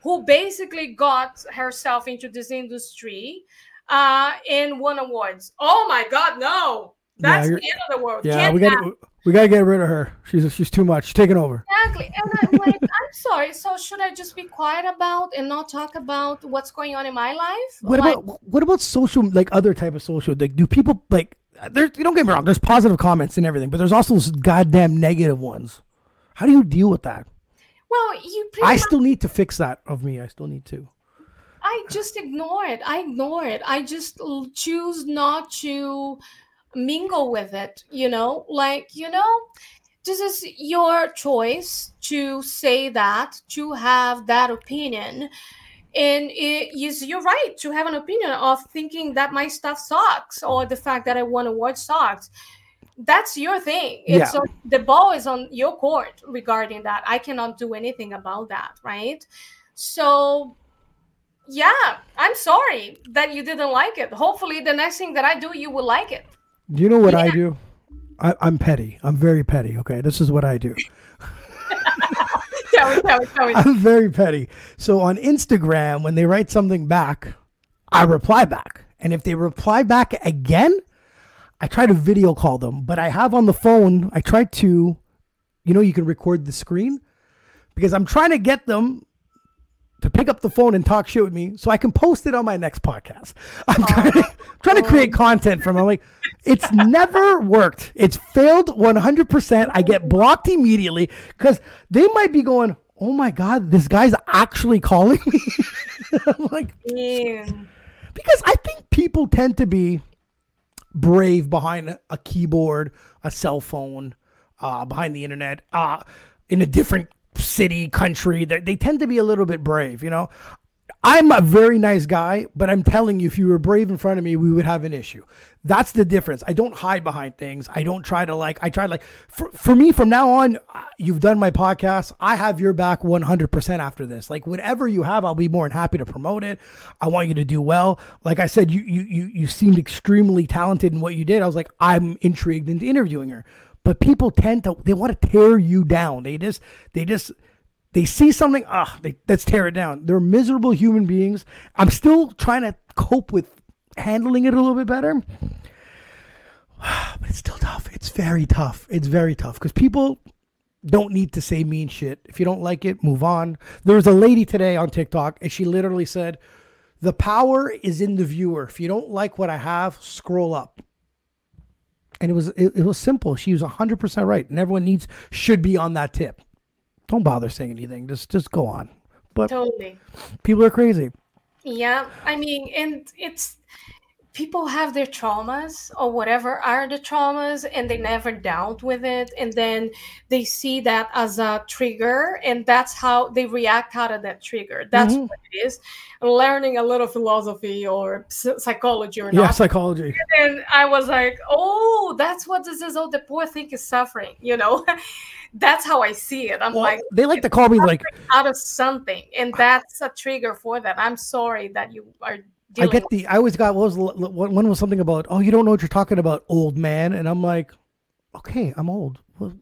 who basically got herself into this industry uh, and won awards. Oh my God, no! Yeah, That's the end of the world. Yeah, Can't we got we got to get rid of her. She's she's too much. She's taking over. Exactly. And I'm like, I'm sorry. So should I just be quiet about and not talk about what's going on in my life? What Like, about what about social like other type of social? Like, do people like? There's you don't get me wrong. There's positive comments and everything, but there's also those goddamn negative ones. How do you deal with that? well, you I much, still need to fix that of me. I still need to. I just ignore it. I ignore it. I just choose not to mingle with it, you know? Like, you know, this is your choice to say that, to have that opinion. And it is your right to have an opinion of thinking that my stuff sucks or the fact that I won award sucks. That's your thing. It's Yeah. on, the ball is on your court regarding that. I cannot do anything about that, right? So yeah, I'm sorry that you didn't like it. Hopefully, the next thing that I do, you will like it. Do you know what I do? I, I'm petty. I'm very petty. Okay, this is what I do. *laughs* tell me, tell me, tell me. I'm very petty. So on Instagram, when they write something back, I reply back. And if they reply back again, I try to video call them. But I have on the phone, I try to, you know, you can record the screen because I'm trying to get them to pick up the phone and talk shit with me so I can post it on my next podcast. I'm trying to, trying to create content from it. I'm like, it's *laughs* never worked. It's failed 100%. I get blocked immediately because they might be going, oh my God, this guy's actually calling me. *laughs* I'm like, Yeah. because I think people tend to be brave behind a keyboard, a cell phone, uh, behind the internet, uh, in a different city, country. They, they tend to be a little bit brave, you know. I'm a very nice guy, but I'm telling you, if you were brave in front of me, we would have an issue. That's the difference. I don't hide behind things. I don't try to like, I try to like, for, for me from now on, you've done my podcast. I have your back 100% after this. Like whatever you have, I'll be more than happy to promote it. I want you to do well. Like I said, you, you, you, you seemed extremely talented in what you did. I was like, I'm intrigued into interviewing her, but people tend to, they want to tear you down. They just, they just, they see something, ah, they, let's tear it down. They're miserable human beings. I'm still trying to cope with handling it a little bit better. *sighs* But it's still tough. It's very tough. It's very tough because people don't need to say mean shit. If you don't like it, move on. There was a lady today on TikTok and she literally said, The power is in the viewer. If you don't like what I have, scroll up. And it was it, it was simple. She was 100% right. And everyone needs should be on that tip. Don't bother saying anything. Just just go on. But Totally. people are crazy. Yeah, I mean, and it's people have their traumas or whatever are the traumas and they never dealt with it and then they see that as a trigger and that's how they react out of that trigger. That's Mhm. what it is. Learning a little philosophy or psychology or Yeah, not. psychology. and i was like oh that's what this is. Oh the poor thing is suffering you know? *laughs* That's how i see it. I'm Well, like they like to call me like out of something and that's a trigger for that. I'm sorry that you are I get the. I always got what was one was something about. Oh, you don't know what you're talking about, old man. And I'm like, okay, I'm old. Well,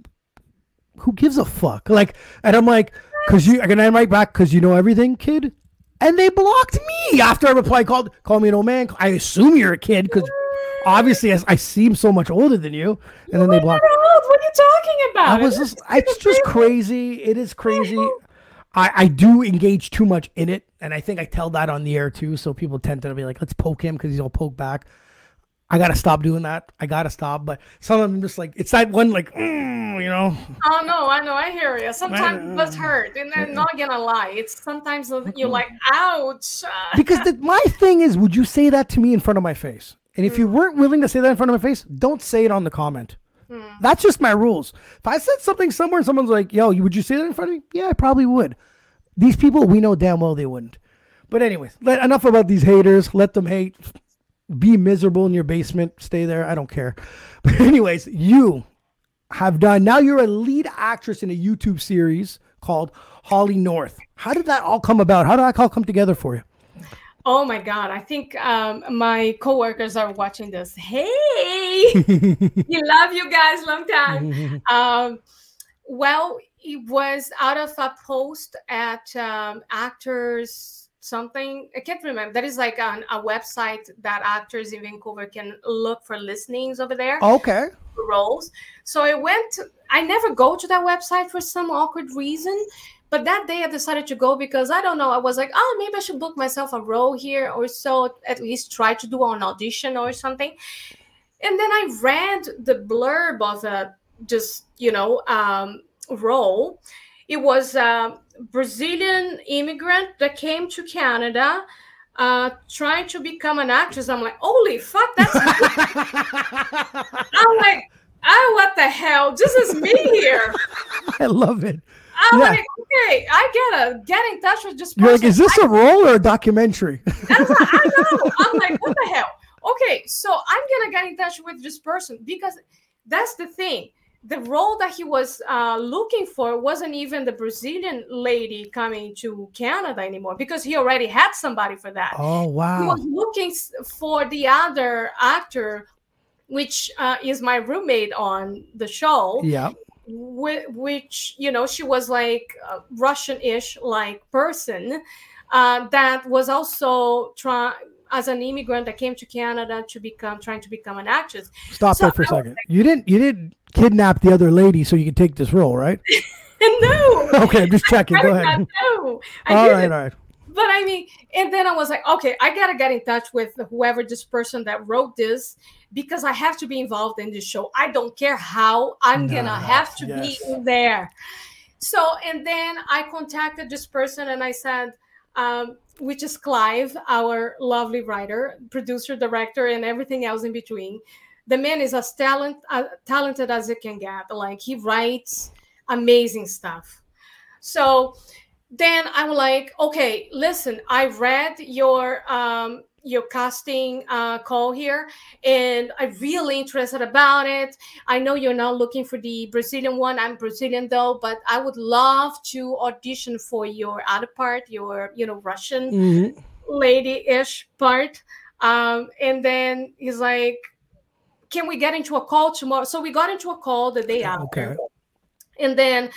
who gives a fuck? Like, and I'm like, cause you. And I write back, cause you know everything, kid. And they blocked me after I replied. Called, call me an old man. I assume you're a kid, cause obviously I, I seem so much older than you. And then they blocked. Old. What are you talking about? I was just, it's just crazy. It is crazy. I, I do engage too much in it, and I think I tell that on the air too. So people tend to be like, "Let's poke him" because he's all poke back. I gotta stop doing that. I gotta stop. But some of them just like it's that one like, mm, you know, Oh no, I know, I hear you. Sometimes it does hurt, and I'm not gonna lie. It's sometimes you're like, ouch. *laughs* because the, my thing is, would you say that to me in front of my face? And if you weren't willing to say that in front of my face, don't say it on the comment. Hmm. That's just my rules. If I said something somewhere and someone's like, "Yo, would you say that in front of me?" Yeah, I probably would. These people, we know damn well they wouldn't. But anyways, let, enough about these haters. Let them hate. Be miserable in your basement. Stay there. I don't care. *laughs* But anyways, you have done. Now you're a lead actress in a YouTube series called HollyNorth. How did that all come about? How did that all come together for you? Oh my god, I think um, my coworkers are watching this. Hey, *laughs* we love you guys, long time. *laughs* Um, well, it was out of a post at um, actors something. I can't remember. That is like an, a website that actors in Vancouver can look for listings over there. Okay. roles. So I went, I never go to that website for some awkward reason. But that day I decided to go because I don't know. I was like, oh, maybe I should book myself a role here or so, at least try to do an audition or something. And then I read the blurb of a just, you know, um, role. It was a Brazilian immigrant that came to Canada uh, trying to become an actress. I'm like, holy fuck, that's *laughs* I'm like, oh, what the hell? This is me here. *laughs* I love it. I'm Yeah. like, okay, I gotta get in touch with just. You're like, is this a role or a documentary? I, I *laughs* know. I'm like, what the hell? Okay, so I'm gonna get in touch with this person because that's the thing. The role that he was uh, looking for wasn't even the Brazilian lady coming to Canada anymore because he already had somebody for that. oh wow! he was looking for the other actor which uh, is my roommate on the show Yeah. Whi- which you know she was like a Russian-ish like person uh, that was also trying as an immigrant that came to Canada to become trying to become an actress. Stop So there for a I second. You didn't you didn't kidnap the other lady so you could take this role, right? *laughs* no, *laughs* Okay, I'm just checking. I Go did ahead. I All right, all right. but I mean, and then I was like, okay, I gotta get in touch with whoever this person that wrote this because I have to be involved in this show. I don't care how I'm gonna have to yes. be in there. So, and then I contacted this person and I said, um, which is Clive, our lovely writer, producer, director, and everything else in between. The man is as talent, uh, talented as it can get. Like he writes amazing stuff. So then I'm like, okay, listen, I read your um your casting uh, call here, and I'm really interested about it. I know you're not looking for the Brazilian one. I'm Brazilian though, but I would love to audition for your other part, your you know Russian Mhm. lady-ish part. Um, and then he's like, "Can we get into a call tomorrow?" So we got into a call the day after. Okay. And then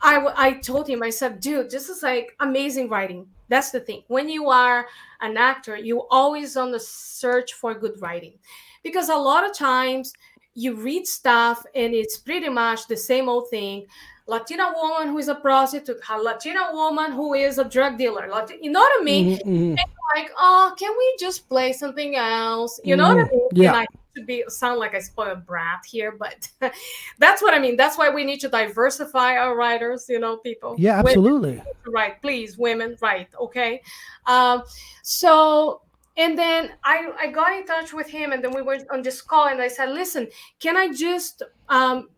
I I told him, I said, dude, this is like amazing writing. That's the thing. When you are an actor, you always on the search for good writing. Because a lot of times you read stuff and it's pretty much the same old thing. Latina woman who is a prostitute, a Latina woman who is a drug dealer. Lati- you know what I mean? Mhm, mhm. Like, oh, can we just play something else? You know what I mean? Yeah. To be sound like I spoiled brat here, but *laughs* that's what I mean. That's why we need to diversify our writers, you know, people. Yeah, Women absolutely. right please women right okay um so and then I, I got in touch with him and then we were on this call and i said listen can i just um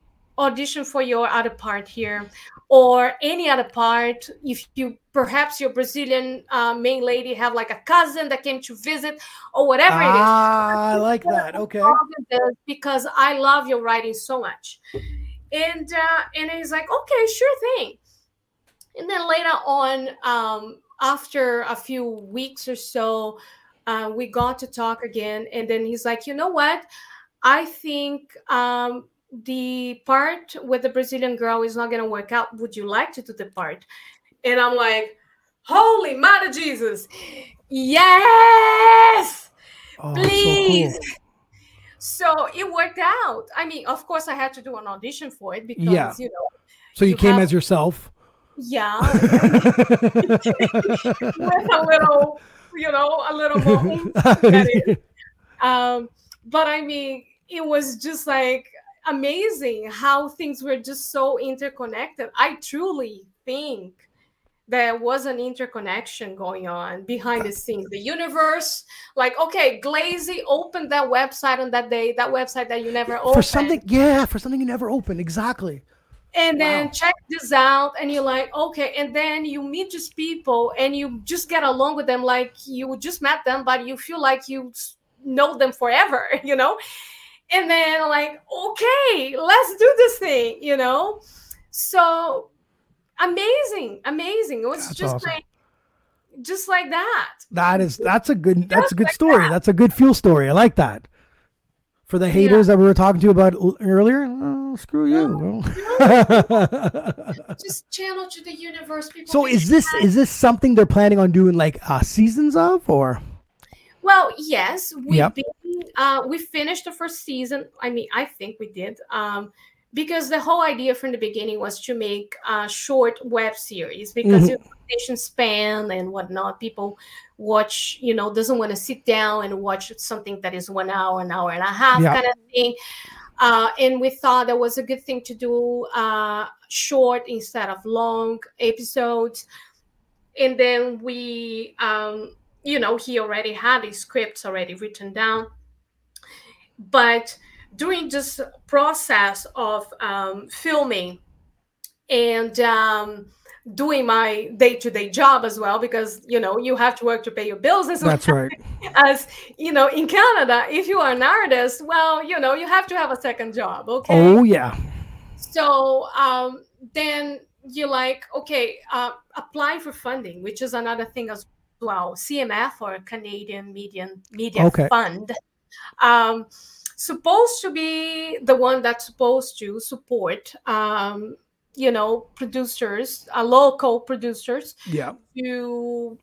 audition for your other part here or any other part if you perhaps your brazilian uh, main lady have like a cousin that came to visit or whatever it is Ah, I like that. Okay. all of this because I love your writing so much. And uh, and he's like, okay, sure thing. And then later on, um, after a few weeks or so, uh, we got to talk again. And then he's like, you know what? I think um, the part with the Brazilian girl is not going to work out. Would you like to do the part? And I'm like, holy mother Jesus, yes Oh, that's so please. cool. So it worked out. I mean, of course, I had to do an audition for it because Yeah. you know, So you, You came have- as yourself. yeah, *laughs* with a little, you know, a little more. *laughs* Um, but I mean, it was just like amazing how things were just so interconnected. I truly think there was an interconnection going on behind the scenes. The universe, like, okay, Gleyse opened that website on that day, that website that you never opened. for something, yeah, for something you never opened. Exactly. and then Wow. check this out and you're like okay and then you meet these people and you just get along with them like you just met them but you feel like you know them forever *laughs* you know and then like okay let's do this thing you know so amazing amazing it was That's just awesome. like just like that That is that's a good that's a good like story. that. That's a good fuel story. I like that. For the haters that we were talking to about earlier, oh, screw you. *laughs* just channel to the universe people so is this is this something they're planning on doing like uh, seasons of or Well, yes, we've Yep. been, uh, we finished the first season. I mean, I think we did. Um, because the whole idea from the beginning was to make a short web series because Mhm. you attention span and whatnot. People watch, you know, doesn't want to sit down and watch something that is one hour, an hour and a half Yeah. kind of thing. Uh, and we thought that was a good thing to do uh, short instead of long episodes. And then we, um, you know, he already had his scripts already written down. But during this process of um, filming and um, doing my day-to-day job as well, because you know you have to work to pay your bills as well that's right. *laughs* as you know in canada if you are an artist well you know you have to have a second job okay Oh yeah. so um, then you're like okay uh, apply for funding which is another thing as well cmf or canadian media media Okay. fund um, supposed to be the one that's supposed to support um, you know producers uh, local producers Yeah. to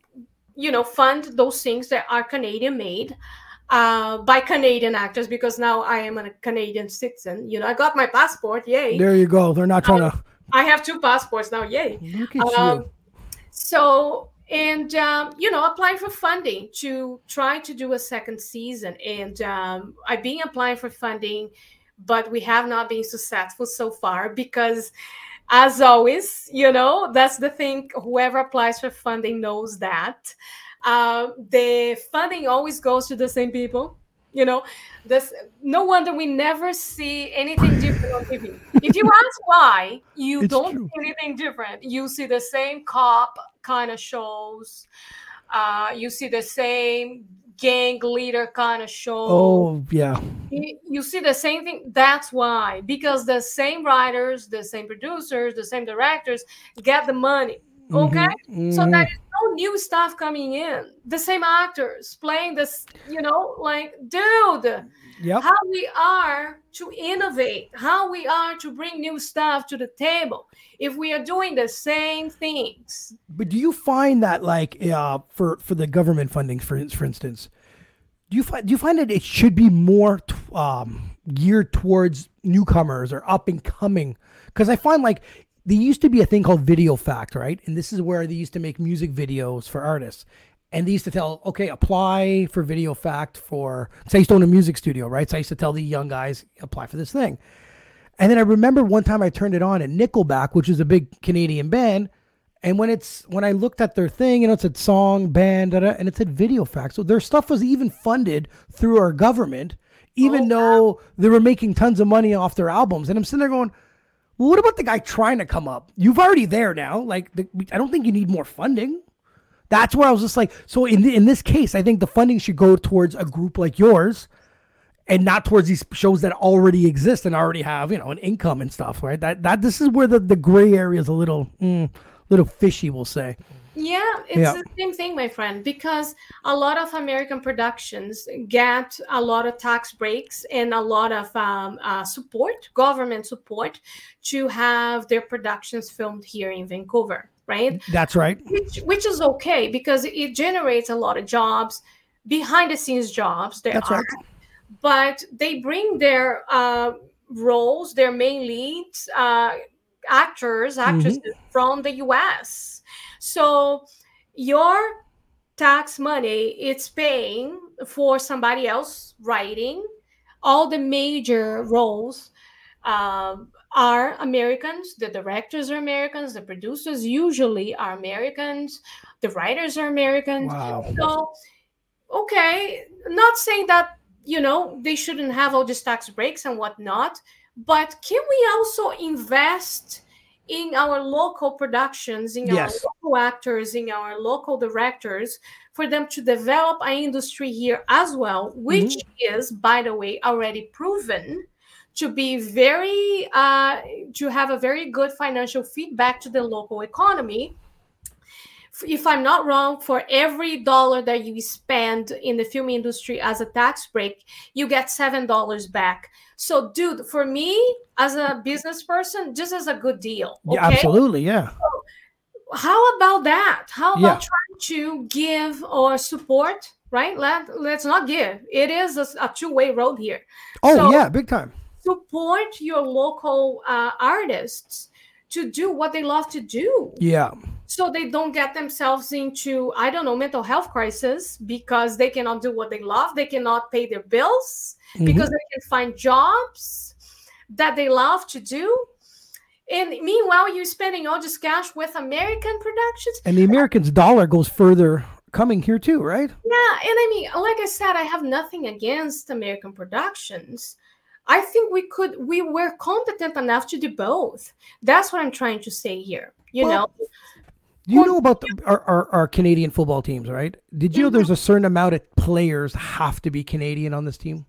you know fund those things that are canadian made uh, by canadian actors because now i am a canadian citizen you know i got my passport yay There you go. They're not trying to i have two passports now yay look at um, you. so and um, you know applying for funding to try to do a second season. And um, i've been applying for funding but we have not been successful so far because as always you know that's the thing whoever applies for funding knows that. Uh, the funding always goes to the same people you know. This no wonder we never see anything different on tv if you ask why you It's don't true. see anything different. You see the same cop kind of shows. Uh, you see the same gang leader kind of show. Oh yeah. you see the same thing? That's why because the same writers the same producers the same directors get the money okay? So mhm. there is no new stuff coming in the same actors playing this you know like dude Yep. how we are to innovate how we are to bring new stuff to the table if we are doing the same things But do you find that like uh for for the government funding for for instance, do you find do you find that it should be more t- um geared towards newcomers or up and coming? Because I find like there used to be a thing called VideoFACT, right? And this is where they used to make music videos for artists. And they used to tell, okay, apply for VideoFACT for, say, I used to own a music studio, right? So I used to tell the young guys, apply for this thing. And then I remember one time I turned it on at Nickelback, which is a big Canadian band. And when it's when I looked at their thing, you know, it said song, band, da, da, and it said VideoFACT. So their stuff was even funded through our government, even oh, though they were making tons of money off their albums. And I'm sitting there going, well, what about the guy trying to come up? You've already there now. Like, the, I don't think you need more funding. That's where I was just like, so in in this case, I think the funding should go towards a group like yours, and not towards these shows that already exist and already have you know an income and stuff, right? That that this is where the the gray area is a little mm, little fishy, we'll say. Yeah, it's Yeah. the same thing, my friend, because a lot of American productions get a lot of tax breaks and a lot of um, uh, support, government support, to have their productions filmed here in Vancouver, right? That's right. Which, which is okay because it generates a lot of jobs, behind the scenes jobs. There That's are, right. but they bring their uh, roles, their main leads, uh, actors, actresses from the US. So your tax money it's paying for somebody else writing. All the major roles um, are Americans. The directors are Americans. The producers usually are Americans. The writers are Americans. Wow. So, okay, not saying that you know they shouldn't have all these tax breaks and whatnot, but can we also invest in our local productions, in Yes. our local actors, in our local directors, for them to develop an industry here as well, which is, by the way, already proven to be very uh, to have a very good financial feedback to the local economy if I'm not wrong, for every dollar that you spend in the film industry as a tax break, you get seven dollars back. So, dude, for me as a business person, this is a good deal. Yeah, absolutely. Yeah. How about that? How about Yeah. trying to give or support? Right? Let Let's not give. It is a, a two way road here. Oh So- yeah, big time. Support your local uh, artists to do what they love to do Yeah. so they don't get themselves into i don't know mental health crisis because they cannot do what they love they cannot pay their bills Mm-hmm. because they can find jobs that they love to do and meanwhile you're spending all this cash with american productions And the American's dollar goes further coming here too, right? yeah and i mean like i said i have nothing against american productions i think we could we were competent enough to do both that's what i'm trying to say here you Well, know You know about the, our, our our Canadian football teams, right? Did you know there's a certain amount of players have to be Canadian on this team?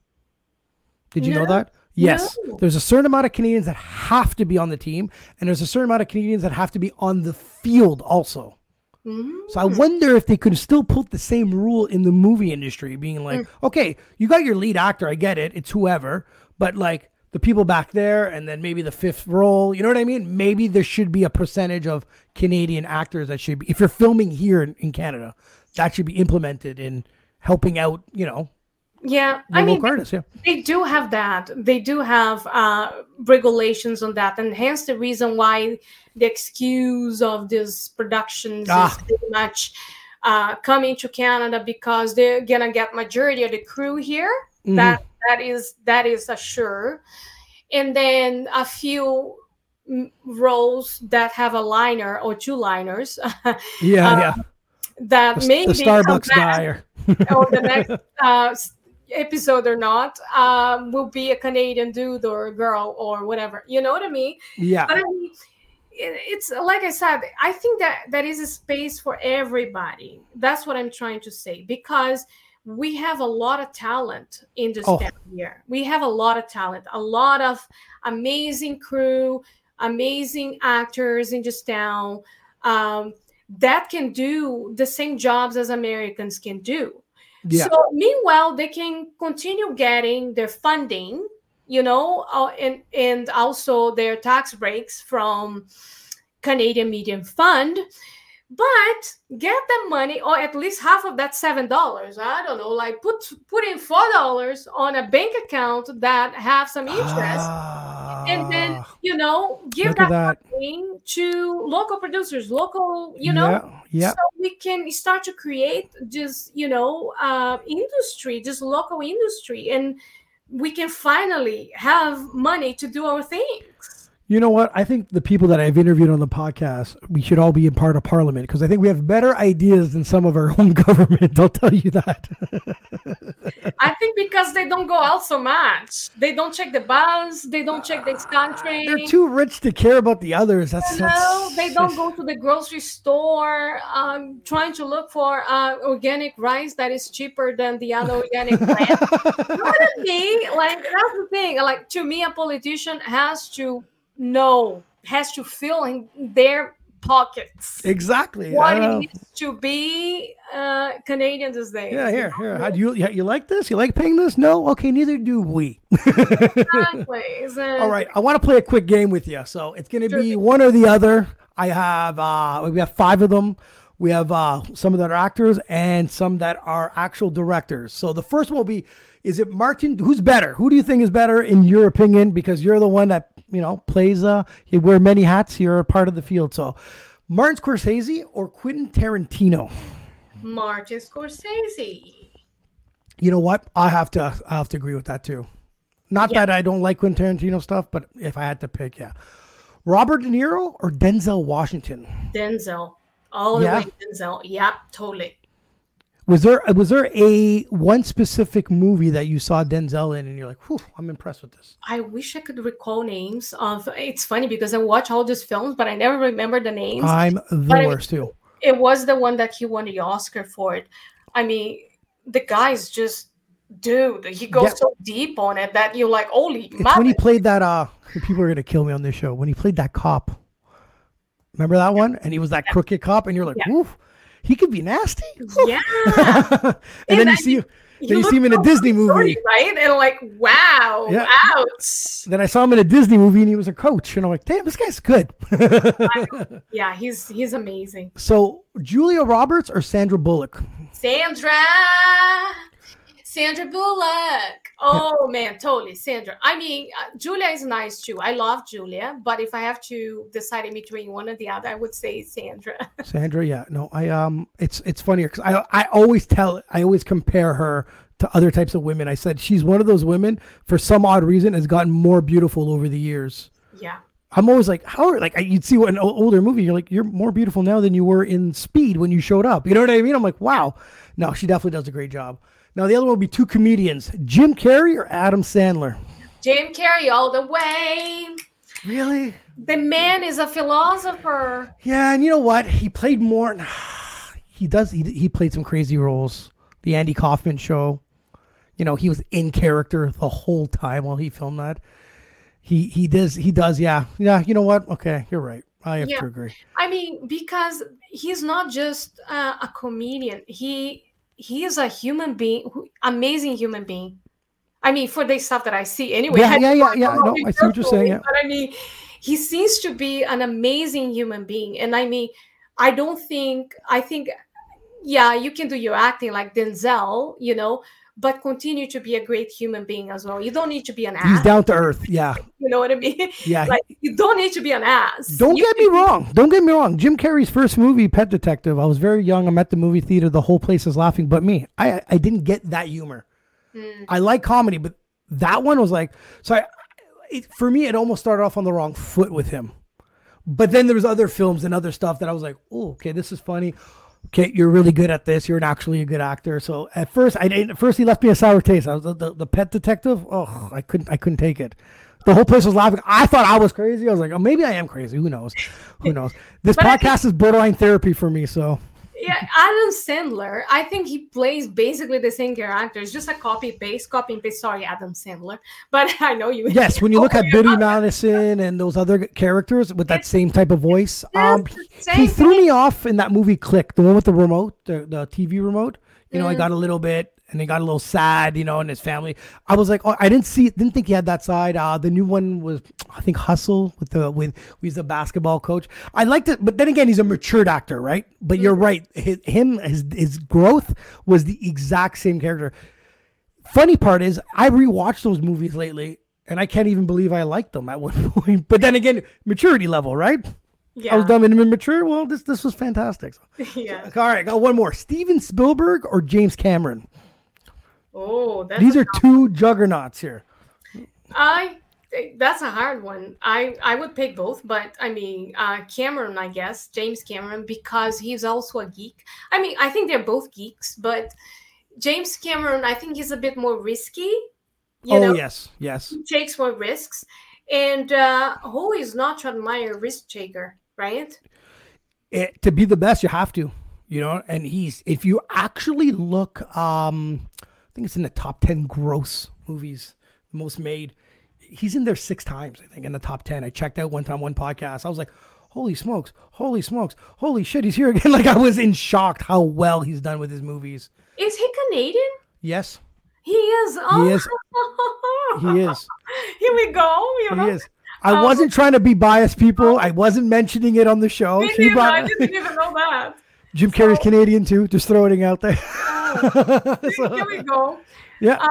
Did you know that? Yes. No. There's a certain amount of Canadians that have to be on the team, and there's a certain amount of Canadians that have to be on the field also. So I mm. wonder if they could still put the same rule in the movie industry, being like, mm. okay, you got your lead actor, I get it, it's whoever, but like the people back there, and then maybe the fifth role, you know what I mean? Maybe there should be a percentage of Canadian actors that should be, if you're filming here in, in Canada, that should be implemented in helping out, you know, Yeah, I mean, artists. Yeah. they do have that. They do have uh, regulations on that, and hence the reason why the excuse of these productions Ah. is pretty much uh, coming to Canada because they're gonna get majority of the crew here. Mm-hmm. That that is that is a sure, and then a few mm, roles that have a liner or two liners *laughs* Yeah, Uh, yeah. that The, maybe the Starbucks guy. Or, or the *laughs* next uh, episode or not um, will be a Canadian dude or girl or whatever. You know what I mean? yeah. But I mean, it's like I said. I think that that is a space for everybody. That's what I'm trying to say because we have a lot of talent in this Oh. town here. We have a lot of talent, a lot of amazing crew, amazing actors in this town um, that can do the same jobs as Americans can do. Yeah. So meanwhile, they can continue getting their funding, you know, uh, and and also their tax breaks from Canadian Media Fund, but get the money or at least half of that seven dollars. I don't know, like put put in four dollars on a bank account that have some interest, and then Ah, you know give that that. money to local producers, local, you know, Yeah, yeah. so we can start to create just you know uh, industry just local industry and we can finally have money to do our things You know what? I think the people that I've interviewed on the podcast, we should all be in part of parliament because I think we have better ideas than some of our *laughs* own government. I'll tell you that. *laughs* i think because they don't go out so much they don't check the bus they don't check the country They're too rich to care about the others. That's, No, that's they don't go *laughs* to the grocery store um, trying to look for uh, organic rice that is cheaper than the other organic you what I mean? Like that's the thing. Like to me, a politician has to know, has to fill in their pockets exactly. What it know. to be uh, Canadian these days. Yeah, here, here. How do you you you like this? You like paying this? No, okay, neither do we. Exactly. *laughs* All right, I want to play a quick game with you. So it's going to be one or the other. I have uh we have five of them. We have uh some that are actors and some that are actual directors. So the first one will be is it Martin who's better? Who do you think is better in your opinion because you're the one that, you know, plays uh you wear many hats, you're a part of the field. So Martin Scorsese or Quentin Tarantino? Martin Scorsese. You know what? I have to I have to agree with that too. Not that I don't like Quentin Tarantino stuff, but if I had to pick, yeah. Robert De Niro or Denzel Washington? Denzel. All the Yeah? way Denzel. Yeah, totally. Was there was there a one specific movie that you saw Denzel in and you're like, whew, I'm impressed with this? I wish I could recall names of. It's funny because I watch all these films, but I never remember the names. I'm the But I- worst too. it was the one that he won the Oscar for it. I mean, the guy's just dude. He goes Yeah. so deep on it that you're like, holy It's when he played that uh people are gonna kill me on this show. When he played that cop. Remember that one? And he was that crooked cop, and you're like, Yeah. woof, he could be nasty. Yeah, *laughs* and then you see then you see him in a Disney movie. right? And like, wow, Yeah. ouch. Then I saw him in a Disney movie and he was a coach. And I'm like, damn, this guy's good. *laughs* Yeah, he's he's amazing. so Julia Roberts or Sandra Bullock? Sandra, Sandra Bullock. Oh man, totally Sandra. I mean, uh, Julia is nice too. I love Julia, but if I have to decide in between one or the other, I would say Sandra. *laughs* Sandra, yeah. No, I um it's it's funnier because I I always tell I always compare her to other types of women. I said she's one of those women for some odd reason has gotten more beautiful over the years. yeah. I'm always like, how are like you'd see an older movie, you're like, you're more beautiful now than you were in Speed when you showed up. You know what I mean? I'm like, wow. No, she definitely does a great job. Now the other one will be two comedians, Jim Carrey or Adam Sandler. Jim Carrey all the way. Really? The man is a philosopher. Yeah, and you know what? He played more. *sighs* He does. He he played some crazy roles. The Andy Kaufman show. You know, he was in character the whole time while he filmed that. He he does he does. Yeah yeah. You know what? Okay, you're right. I have Yeah. to agree. I mean, because he's not just uh, a comedian. He he is a human being, amazing human being. I mean, for the stuff that I see, anyway. Yeah, yeah, yeah, yeah. No, I see what you're saying, yeah. But I mean, he seems to be an amazing human being, and I mean, I don't think I think, yeah, you can do your acting like Denzel, you know, but continue to be a great human being as well. You don't need to be an ass. He's down to earth. Yeah, You know what I mean? yeah. like you don't need to be an ass. Don't You get me wrong. Don't get me wrong. Jim Carrey's first movie, Pet Detective. I was very young. I'm at the movie theater. The whole place is laughing, but me. I I didn't get that humor. Hmm. I like comedy, but that one was like so. I, it, for me, it almost started off on the wrong foot with him. But then there was other films and other stuff that I was like, oh, okay, this is funny. Okay, you're really good at this. You're an actually a good actor. So at first, I didn't. At first, he left me a sour taste. I was the, the, the pet detective. Oh, I couldn't. I couldn't take it. The whole place was laughing. I thought I was crazy. I was like, oh, maybe I am crazy. Who knows? Who knows? This podcast is borderline therapy for me. So Yeah, Adam Sandler. I think he plays basically the same character. It's just a copy paste, copy and paste. Sorry, Adam Sandler, but *laughs* I know you. yes, when you look at *laughs* Billy. Madison and those other characters with that same type of voice, um, he threw me off in that movie Click, the one with the remote, the, the TV remote. You know, I Mm. got a little bit, and he got a little sad, you know, and his family. I was like, oh, I didn't see, didn't think he had that side. Uh, the new one was, I think, Hustle with the with he's a basketball coach. I liked it, but then again, he's a matured actor, right? But you're Mm-hmm. right, his, him his his growth was the exact same character. Funny part is, I rewatched those movies lately, and I can't even believe I liked them at one *laughs* point. But then again, maturity level, right? Yeah, I was dumb and immature. Well, this this was fantastic. *laughs* yeah. All right, got one more. Steven Spielberg or James Cameron? Oh, These are two juggernauts here. I that's a hard one. I I would pick both, but I mean uh, Cameron, I guess James Cameron, because he's also a geek. I mean, I think they're both geeks, but James Cameron, I think he's a bit more risky. You oh know, yes, yes. he takes more risks, and uh, who is not to admire risk taker, right? It- to be the best, you have to. You know, and he's if you actually look, um, I think it's in the top ten gross movies, most made. He's in there six times, I think, in the top ten. I checked out one time one podcast. I was like, holy smokes, holy smokes, holy shit, he's here again. *laughs* Like I was in shock how well he's done with his movies. Is he Canadian? Yes, He is. Oh, is. *laughs* he is. Here we go. You know, He is. I Oh. wasn't trying to be biased, people. Um, I wasn't mentioning it on the show. Me neither. I didn't even know that. Jim Carrey's Canadian too. Just throwing it out there. Uh, *laughs* So, Here we go. yeah,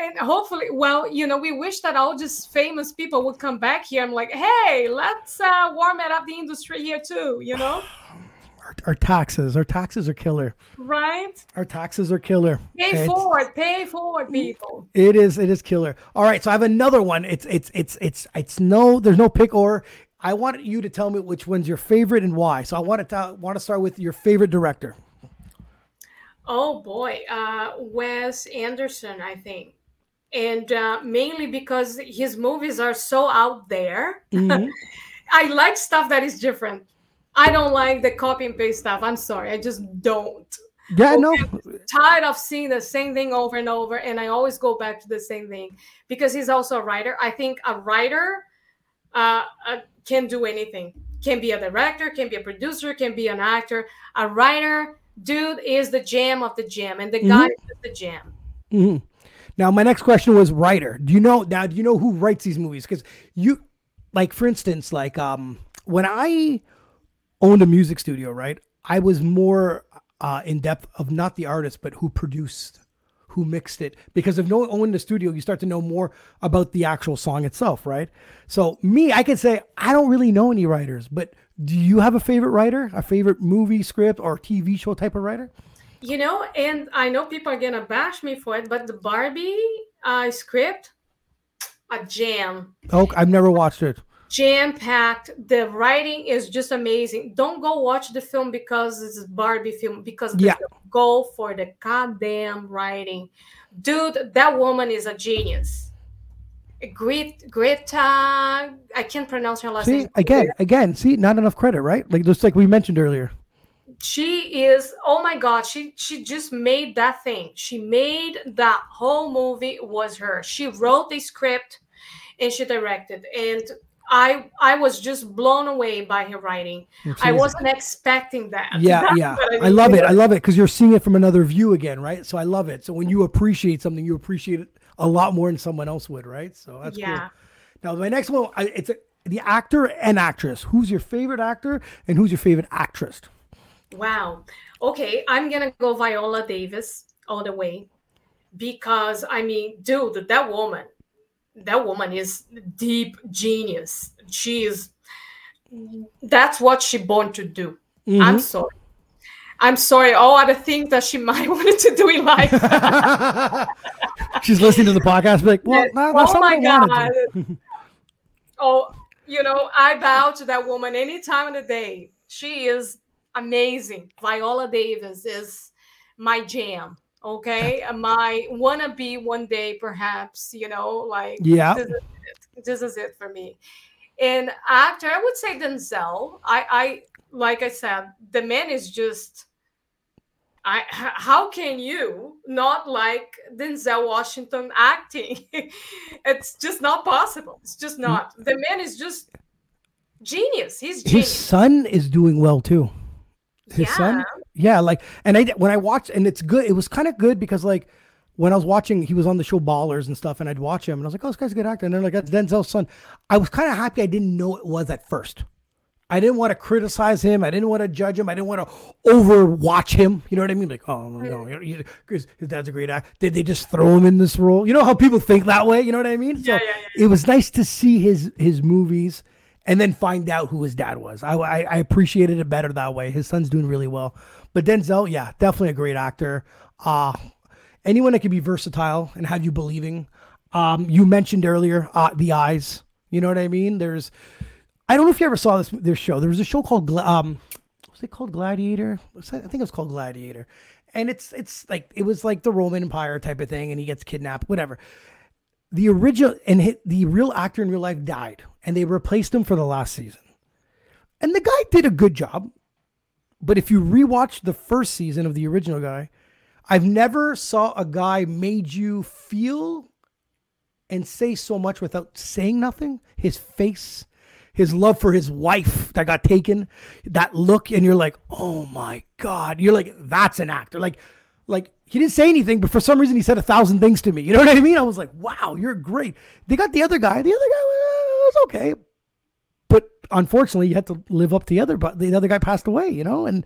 And hopefully, well, you know, we wish that all just famous people would come back here. I'm like, hey, let's uh, warm it up the industry here too. You know, *sighs* our, our taxes, our taxes are killer. right? Our taxes are killer. Pay It's- forward, pay forward, people. It is. It is killer. All right. So I have another one. It's it's it's it's it's no. There's no pick or. I want you to tell me which one's your favorite and why. So I want to tell, want to start with your favorite director. Oh boy, uh, Wes Anderson, I think, and uh, mainly because his movies are so out there. Mhm. *laughs* I like stuff that is different. I don't like the copy and paste stuff. I'm sorry, I just don't. Yeah. No. Tired of seeing the same thing over and over, and I always go back to the same thing because he's also a writer. I think a writer uh, uh, can do anything. Can be a director, can be a producer, can be an actor. A writer, dude, is the jam of the jam, and the guy is the jam. Mhm. Now, my next question was writer. Do you know now? Do you know who writes these movies? Because you, like, for instance, like um, when I owned a music studio, right? I was more uh, in depth of not the artist, but who produced, who mixed it. Because if no owning the studio, you start to know more about the actual song itself, right? So me, I can say I don't really know any writers, but do you have a favorite writer, a favorite movie script or TV show type of writer? You know, and I know people are gonna bash me for it, but the Barbie uh, script, a jam. Oh, I've never watched it. jam packed. The writing is just amazing. Don't go watch the film because it's a Barbie film. Because Yeah. film. go for the goddamn writing, dude. That woman is a genius. Grit, Greta. Uh, I can't pronounce her last See name. again, again. See, not enough credit, right? Like just like we mentioned earlier. she is oh my god she she just made that thing she made that whole movie was her she wrote the script and she directed and I I was just blown away by her writing. I wasn't expecting that. *laughs* Yeah, That's yeah. I mean. love it. I love it because you're seeing it from another view again, right? So I love it. So when you appreciate something, you appreciate it a lot more than someone else would, right? So that's Yeah. cool. Now my next one, it's a, the actor and actress. Who's your favorite actor and who's your favorite actress? Wow. Okay, I'm gonna go Viola Davis all the way because I mean, dude, that woman, that woman is deep genius. She is. That's what she born to do. Mm-hmm. I'm sorry. I'm sorry. All other things that she *laughs* might *laughs* wanted to do in life. *laughs* She's listening to the podcast, like, well, Yes. no, that's oh my god. *laughs* oh, you know, I bow to that woman any time of the day. She is amazing. Viola Davis is my jam. Okay, *laughs* my wanna be one day, perhaps. You know, like Yeah. this is it. This is it for me. And after, I would say Denzel. I, I like I said, the man is just. I how can you not like Denzel Washington acting? *laughs* it's just not possible. It's just hmm? not. The man is just genius. He's His son is doing well too. His son, yeah, like, and I when I watched, and it's good. It was kind of good because like when I was watching, he was on the show Ballers and stuff, and I'd watch him, and I was like, oh, this guy's a good actor. And they're like, that's Denzel's son. I was kind of happy I didn't know it was at first. I didn't want to criticize him. I didn't want to judge him. I didn't want to overwatch him. You know what I mean? Like, oh no, because his dad's a great actor. Did they just throw him in this role? You know how people think that way. You know what I mean? Yeah, so yeah, yeah. it was nice to see his his movies and then find out who his dad was. I, I I appreciated it better that way. His son's doing really well, but Denzel, yeah, definitely a great actor. Uh anyone that can be versatile and have you believing. Um, you mentioned earlier uh, the eyes. You know what I mean? There's, I don't know if you ever saw this this show. There was a show called um, was it called Gladiator? I think it was called Gladiator, and it's it's like it was like the Roman Empire type of thing, and he gets kidnapped, whatever the original and hit, the real actor in real life died and they replaced him for the last season and the guy did a good job but if you rewatch the first season of the original guy i've never saw a guy made you feel and say so much without saying nothing his face his love for his wife that got taken that look and you're like oh my god. You're like that's an actor. Like like he didn't say anything but for some reason he said a thousand things to me. You know what i mean? I was like wow you're great. They got the other guy. The other guy uh, was okay. But unfortunately you had to live up to the other but the other guy passed away you know? And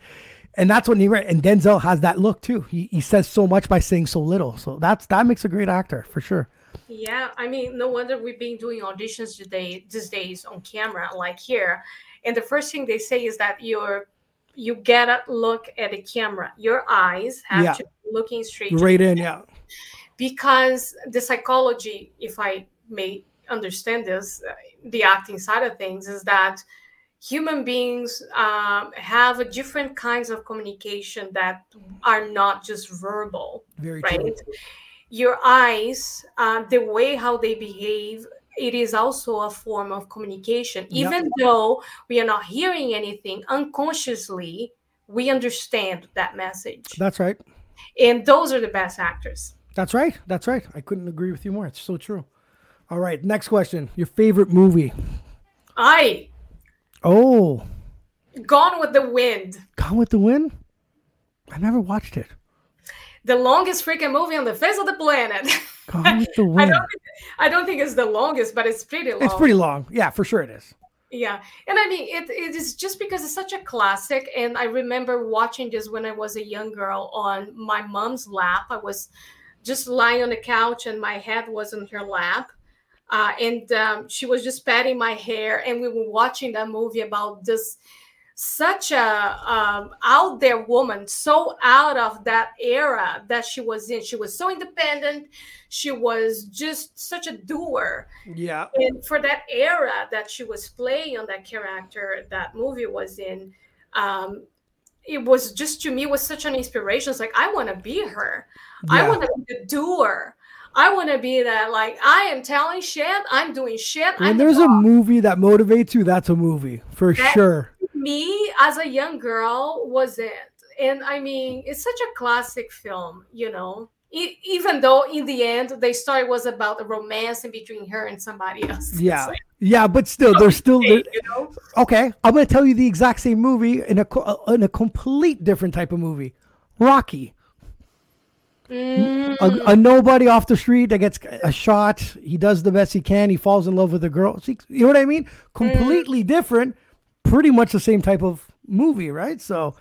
and that's when he re- and denzel has that look too. He, he says so much by saying so little. So that's that makes a great actor for sure Yeah, I mean, no wonder we've been doing auditions today these days on camera, like here. And the first thing they say is that you're you get a look at the camera. Your eyes have Yeah. to be looking straight right in yeah because the psychology, if I may understand this, uh, the acting side of things is that human beings um, have a different kinds of communication that are not just verbal very right true your eyes uh, the way how they behave it is also a form of communication Yep. even though we are not hearing anything unconsciously we understand that message that's right and those are the best actors That's right. That's right. I couldn't agree with you more. It's so true. All right. Next question. Your favorite movie? i Oh, gone with the wind Gone with the Wind? I never watched it. The longest freaking movie on the face of the planet Gone with the I don't, think, I don't think it's the longest but it's pretty long It's pretty long. Yeah, for sure it is. Yeah, and I mean it, it is just because it's such a classic, and I remember watching this when I was a young girl on my mom's lap. I was just lying on the couch, and my head was on her lap, uh, and um, she was just patting my hair, and we were watching that movie about this such a um, out there woman, so out of that era that she was in. She was so independent. She was just such a doer Yeah. and for that era that she was playing on that character that movie was in um it was just to me was such an inspiration it's like i want to be her i want to be the doer i want to be that like i am telling shit i'm doing shit When I'm the there's a movie that motivates you, that's a movie for That- sure. Me as a young girl was it and i mean it's such a classic film you know E- even though in the end the story was about the romance in between her and somebody else. *laughs* Yeah, like, yeah, but still, there's still you know? okay. I'm gonna tell you the exact same movie in a uh, in a complete different type of movie, Rocky. Mm. A, a nobody off the street that gets a shot. He does the best he can. He falls in love with a girl. See, You know what I mean? Completely different. Pretty much the same type of movie, right? So,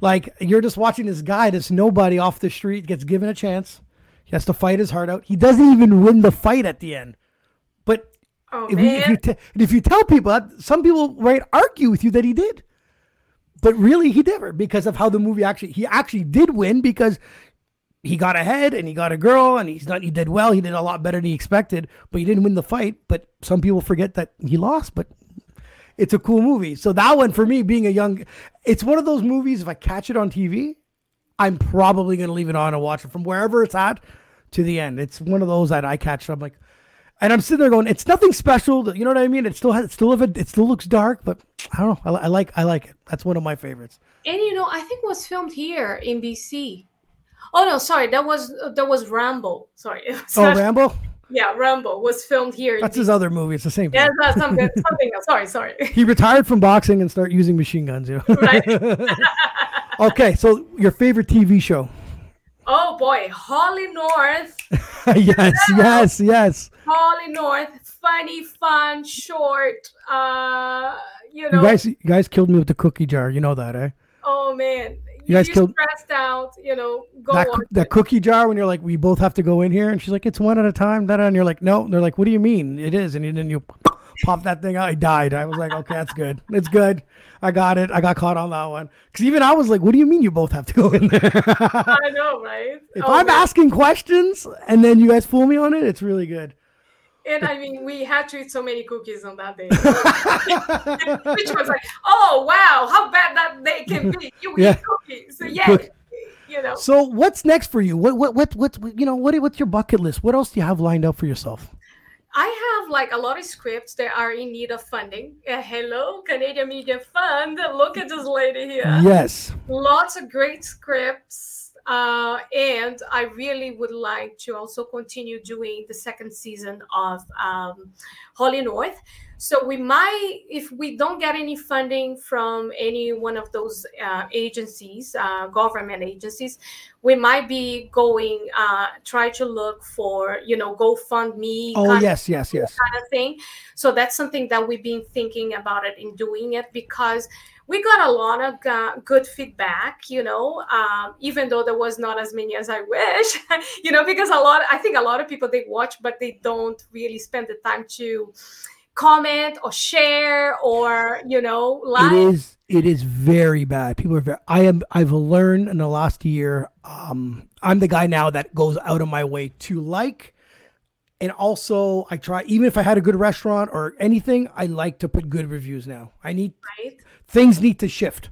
like, you're just watching this guy, this nobody off the street, gets given a chance. He has to fight his heart out. He doesn't even win the fight at the end. But Oh if, you, if, you te- if you tell people that, some people might argue with you that he did, but really he never because of how the movie actually he actually did win because he got ahead and he got a girl and he's not he did well he did a lot better than he expected but he didn't win the fight but some people forget that he lost but it's a cool movie so that one for me being a young it's one of those movies if i catch it on tv i'm probably going to leave it on and watch it from wherever it's at to the end it's one of those that i catch i'm like and I'm sitting there going, it's nothing special. You know what I mean? It still has, it still have it, it still looks dark, but I don't know. I, I like, I like it. That's one of my favorites. And you know, I think was filmed here in BC. Oh no, sorry, that was uh, that was Rambo. Sorry, *laughs* Oh, Rambo. Yeah, Rambo was filmed here. That's his other movie. It's the same. Yeah, Thing. that's something *laughs* something else. Sorry, sorry. He retired from boxing and started using machine guns. You know? right. *laughs* okay, so your favorite TV show? Oh boy, HollyNorth. *laughs* yes, yes, yes. HollyNorth, funny, fun, short. Uh, you know. You guys, you guys killed me with the cookie jar. You know that, eh? oh man, You guys killed- stressed out. You know, go that, coo- that cookie jar when you're like, we both have to go in here, and she's like, it's one at a time. That and you're like, no. And they're like, what do you mean? It is, and then you *laughs* pop that thing out. I died. I was like, okay, that's good. It's good. I got it. I got caught on that one. Because even I was like, what do you mean you both have to go in there? *laughs* I know, *laughs* right? if Oh, I'm man. asking questions and then you guys fool me on it, it's really good. And I mean, we had to eat so many cookies on that day. *laughs* Which was like, oh wow, how bad that day can be. You Yeah. eat cookies. So yeah, Cook- you know. So what's next for you? What what what what you know? What what's your bucket list? What else do you have lined up for yourself? I have like a lot of scripts that are in need of funding. Uh, hello, Canadian Media Fund. Look at this lady here. Yes. Lots of great scripts. Uh, and I really would like to also continue doing the second season of um, HollyNorth. So we might, if we don't get any funding from any one of those uh, agencies, uh, government agencies, we might be going uh, try to look for, you know, GoFundMe. Oh yes, yes, yes. kind of thing. So that's something that we've been thinking about it in doing it because we got a lot of uh, good feedback, you know, um, even though there was not as many as I wish, *laughs* you know, because a lot, I think a lot of people they watch, but they don't really spend the time to comment or share or, you know, like. It is it is very bad. People are very I am I've learned in the last year, um, I'm the guy now that goes out of my way to like and also I try even if I had a good restaurant or anything, I like to put good reviews now. I need Right? things need to shift.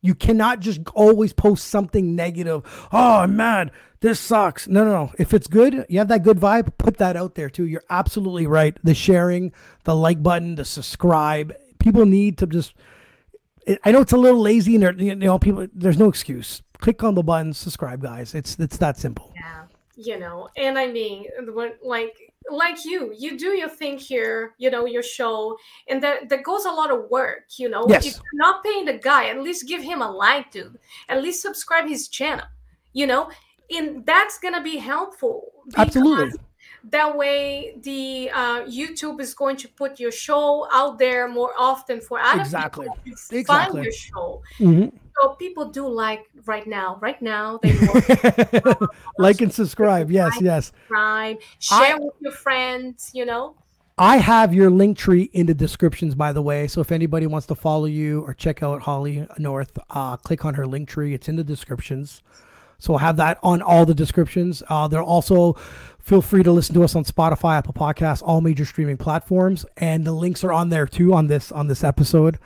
You cannot just always post something negative. Oh man, this sucks. No, no, no. If it's good, you have that good vibe, put that out there too. You're absolutely right. The sharing, the like button, the subscribe. People need to just. I know it's a little lazy, and you know, people. There's no excuse. Click on the button, subscribe, guys. It's it's that simple. Yeah, you know, and I mean, when, like like you, you do your thing here, you know, your show, and that that goes a lot of work, you know. Yes. If you're not paying the guy, at least give him a like, dude. At least subscribe his channel, you know, and that's gonna be helpful. Absolutely. That way, the uh, YouTube is going to put your show out there more often for other Exactly. people to Exactly. find your show. Mhm. So people do like right now. Right now, they want *laughs* like and subscribe. Yes, yes. subscribe, share with your friends, you know. I have your link tree in the descriptions, by the way. So if anybody wants to follow you or check out Holly North, uh, click on her link tree. It's in the descriptions. So we'll have that on all the descriptions. Uh, there also feel free to listen to us on Spotify, Apple Podcasts, all major streaming platforms, and the links are on there too on this on this episode.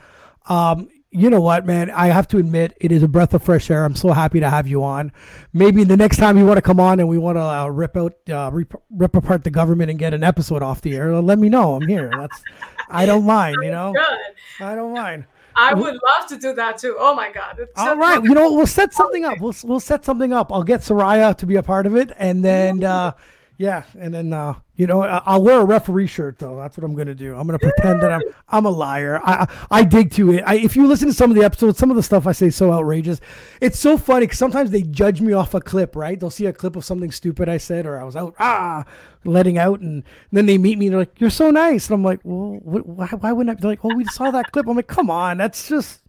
Um, you know what, man? I have to admit, it is a breath of fresh air. I'm so happy to have you on. Maybe the next time you want to come on and we want to uh, rip out, uh, rip, rip apart the government and get an episode off the air, let me know. I'm here. That's, I don't mind. You know, *laughs* I don't mind. I would love to do that too. Oh my god! It's All so right, fun. you know? We'll set something up. We'll we'll set something up. I'll get Soraya to be a part of it, and then uh, yeah, and then uh, you know I'll wear a referee shirt though. That's what I'm gonna do. I'm gonna pretend that I'm I'm a liar. I I, dig to it. I, if you listen to some of the episodes, some of the stuff I say is so outrageous. It's so funny because sometimes they judge me off a clip. Right? They'll see a clip of something stupid I said, or I was out ah letting out, and then they meet me and they're like, "You're so nice," and I'm like, "Well, wh- why, why wouldn't I?" They're like, "Oh, we saw that clip." I'm like, "Come on, that's just."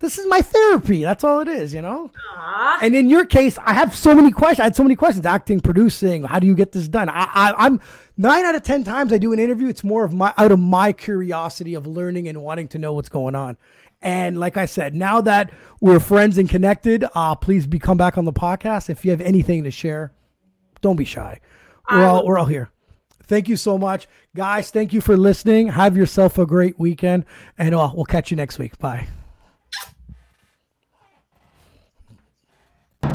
This is my therapy. That's all it is, you know? Aw. And in your case, I have so many questions. I had so many questions: acting, producing. How do you get this done? I, I, I'm nine out of ten times I do an interview. It's more of my out of my curiosity of learning and wanting to know what's going on. And like I said, now that we're friends and connected, uh, please be come back on the podcast. If you have anything to share, don't be shy. We're all we're all here. Thank you so much, guys. Thank you for listening. Have yourself a great weekend, and uh, we'll catch you next week. Bye.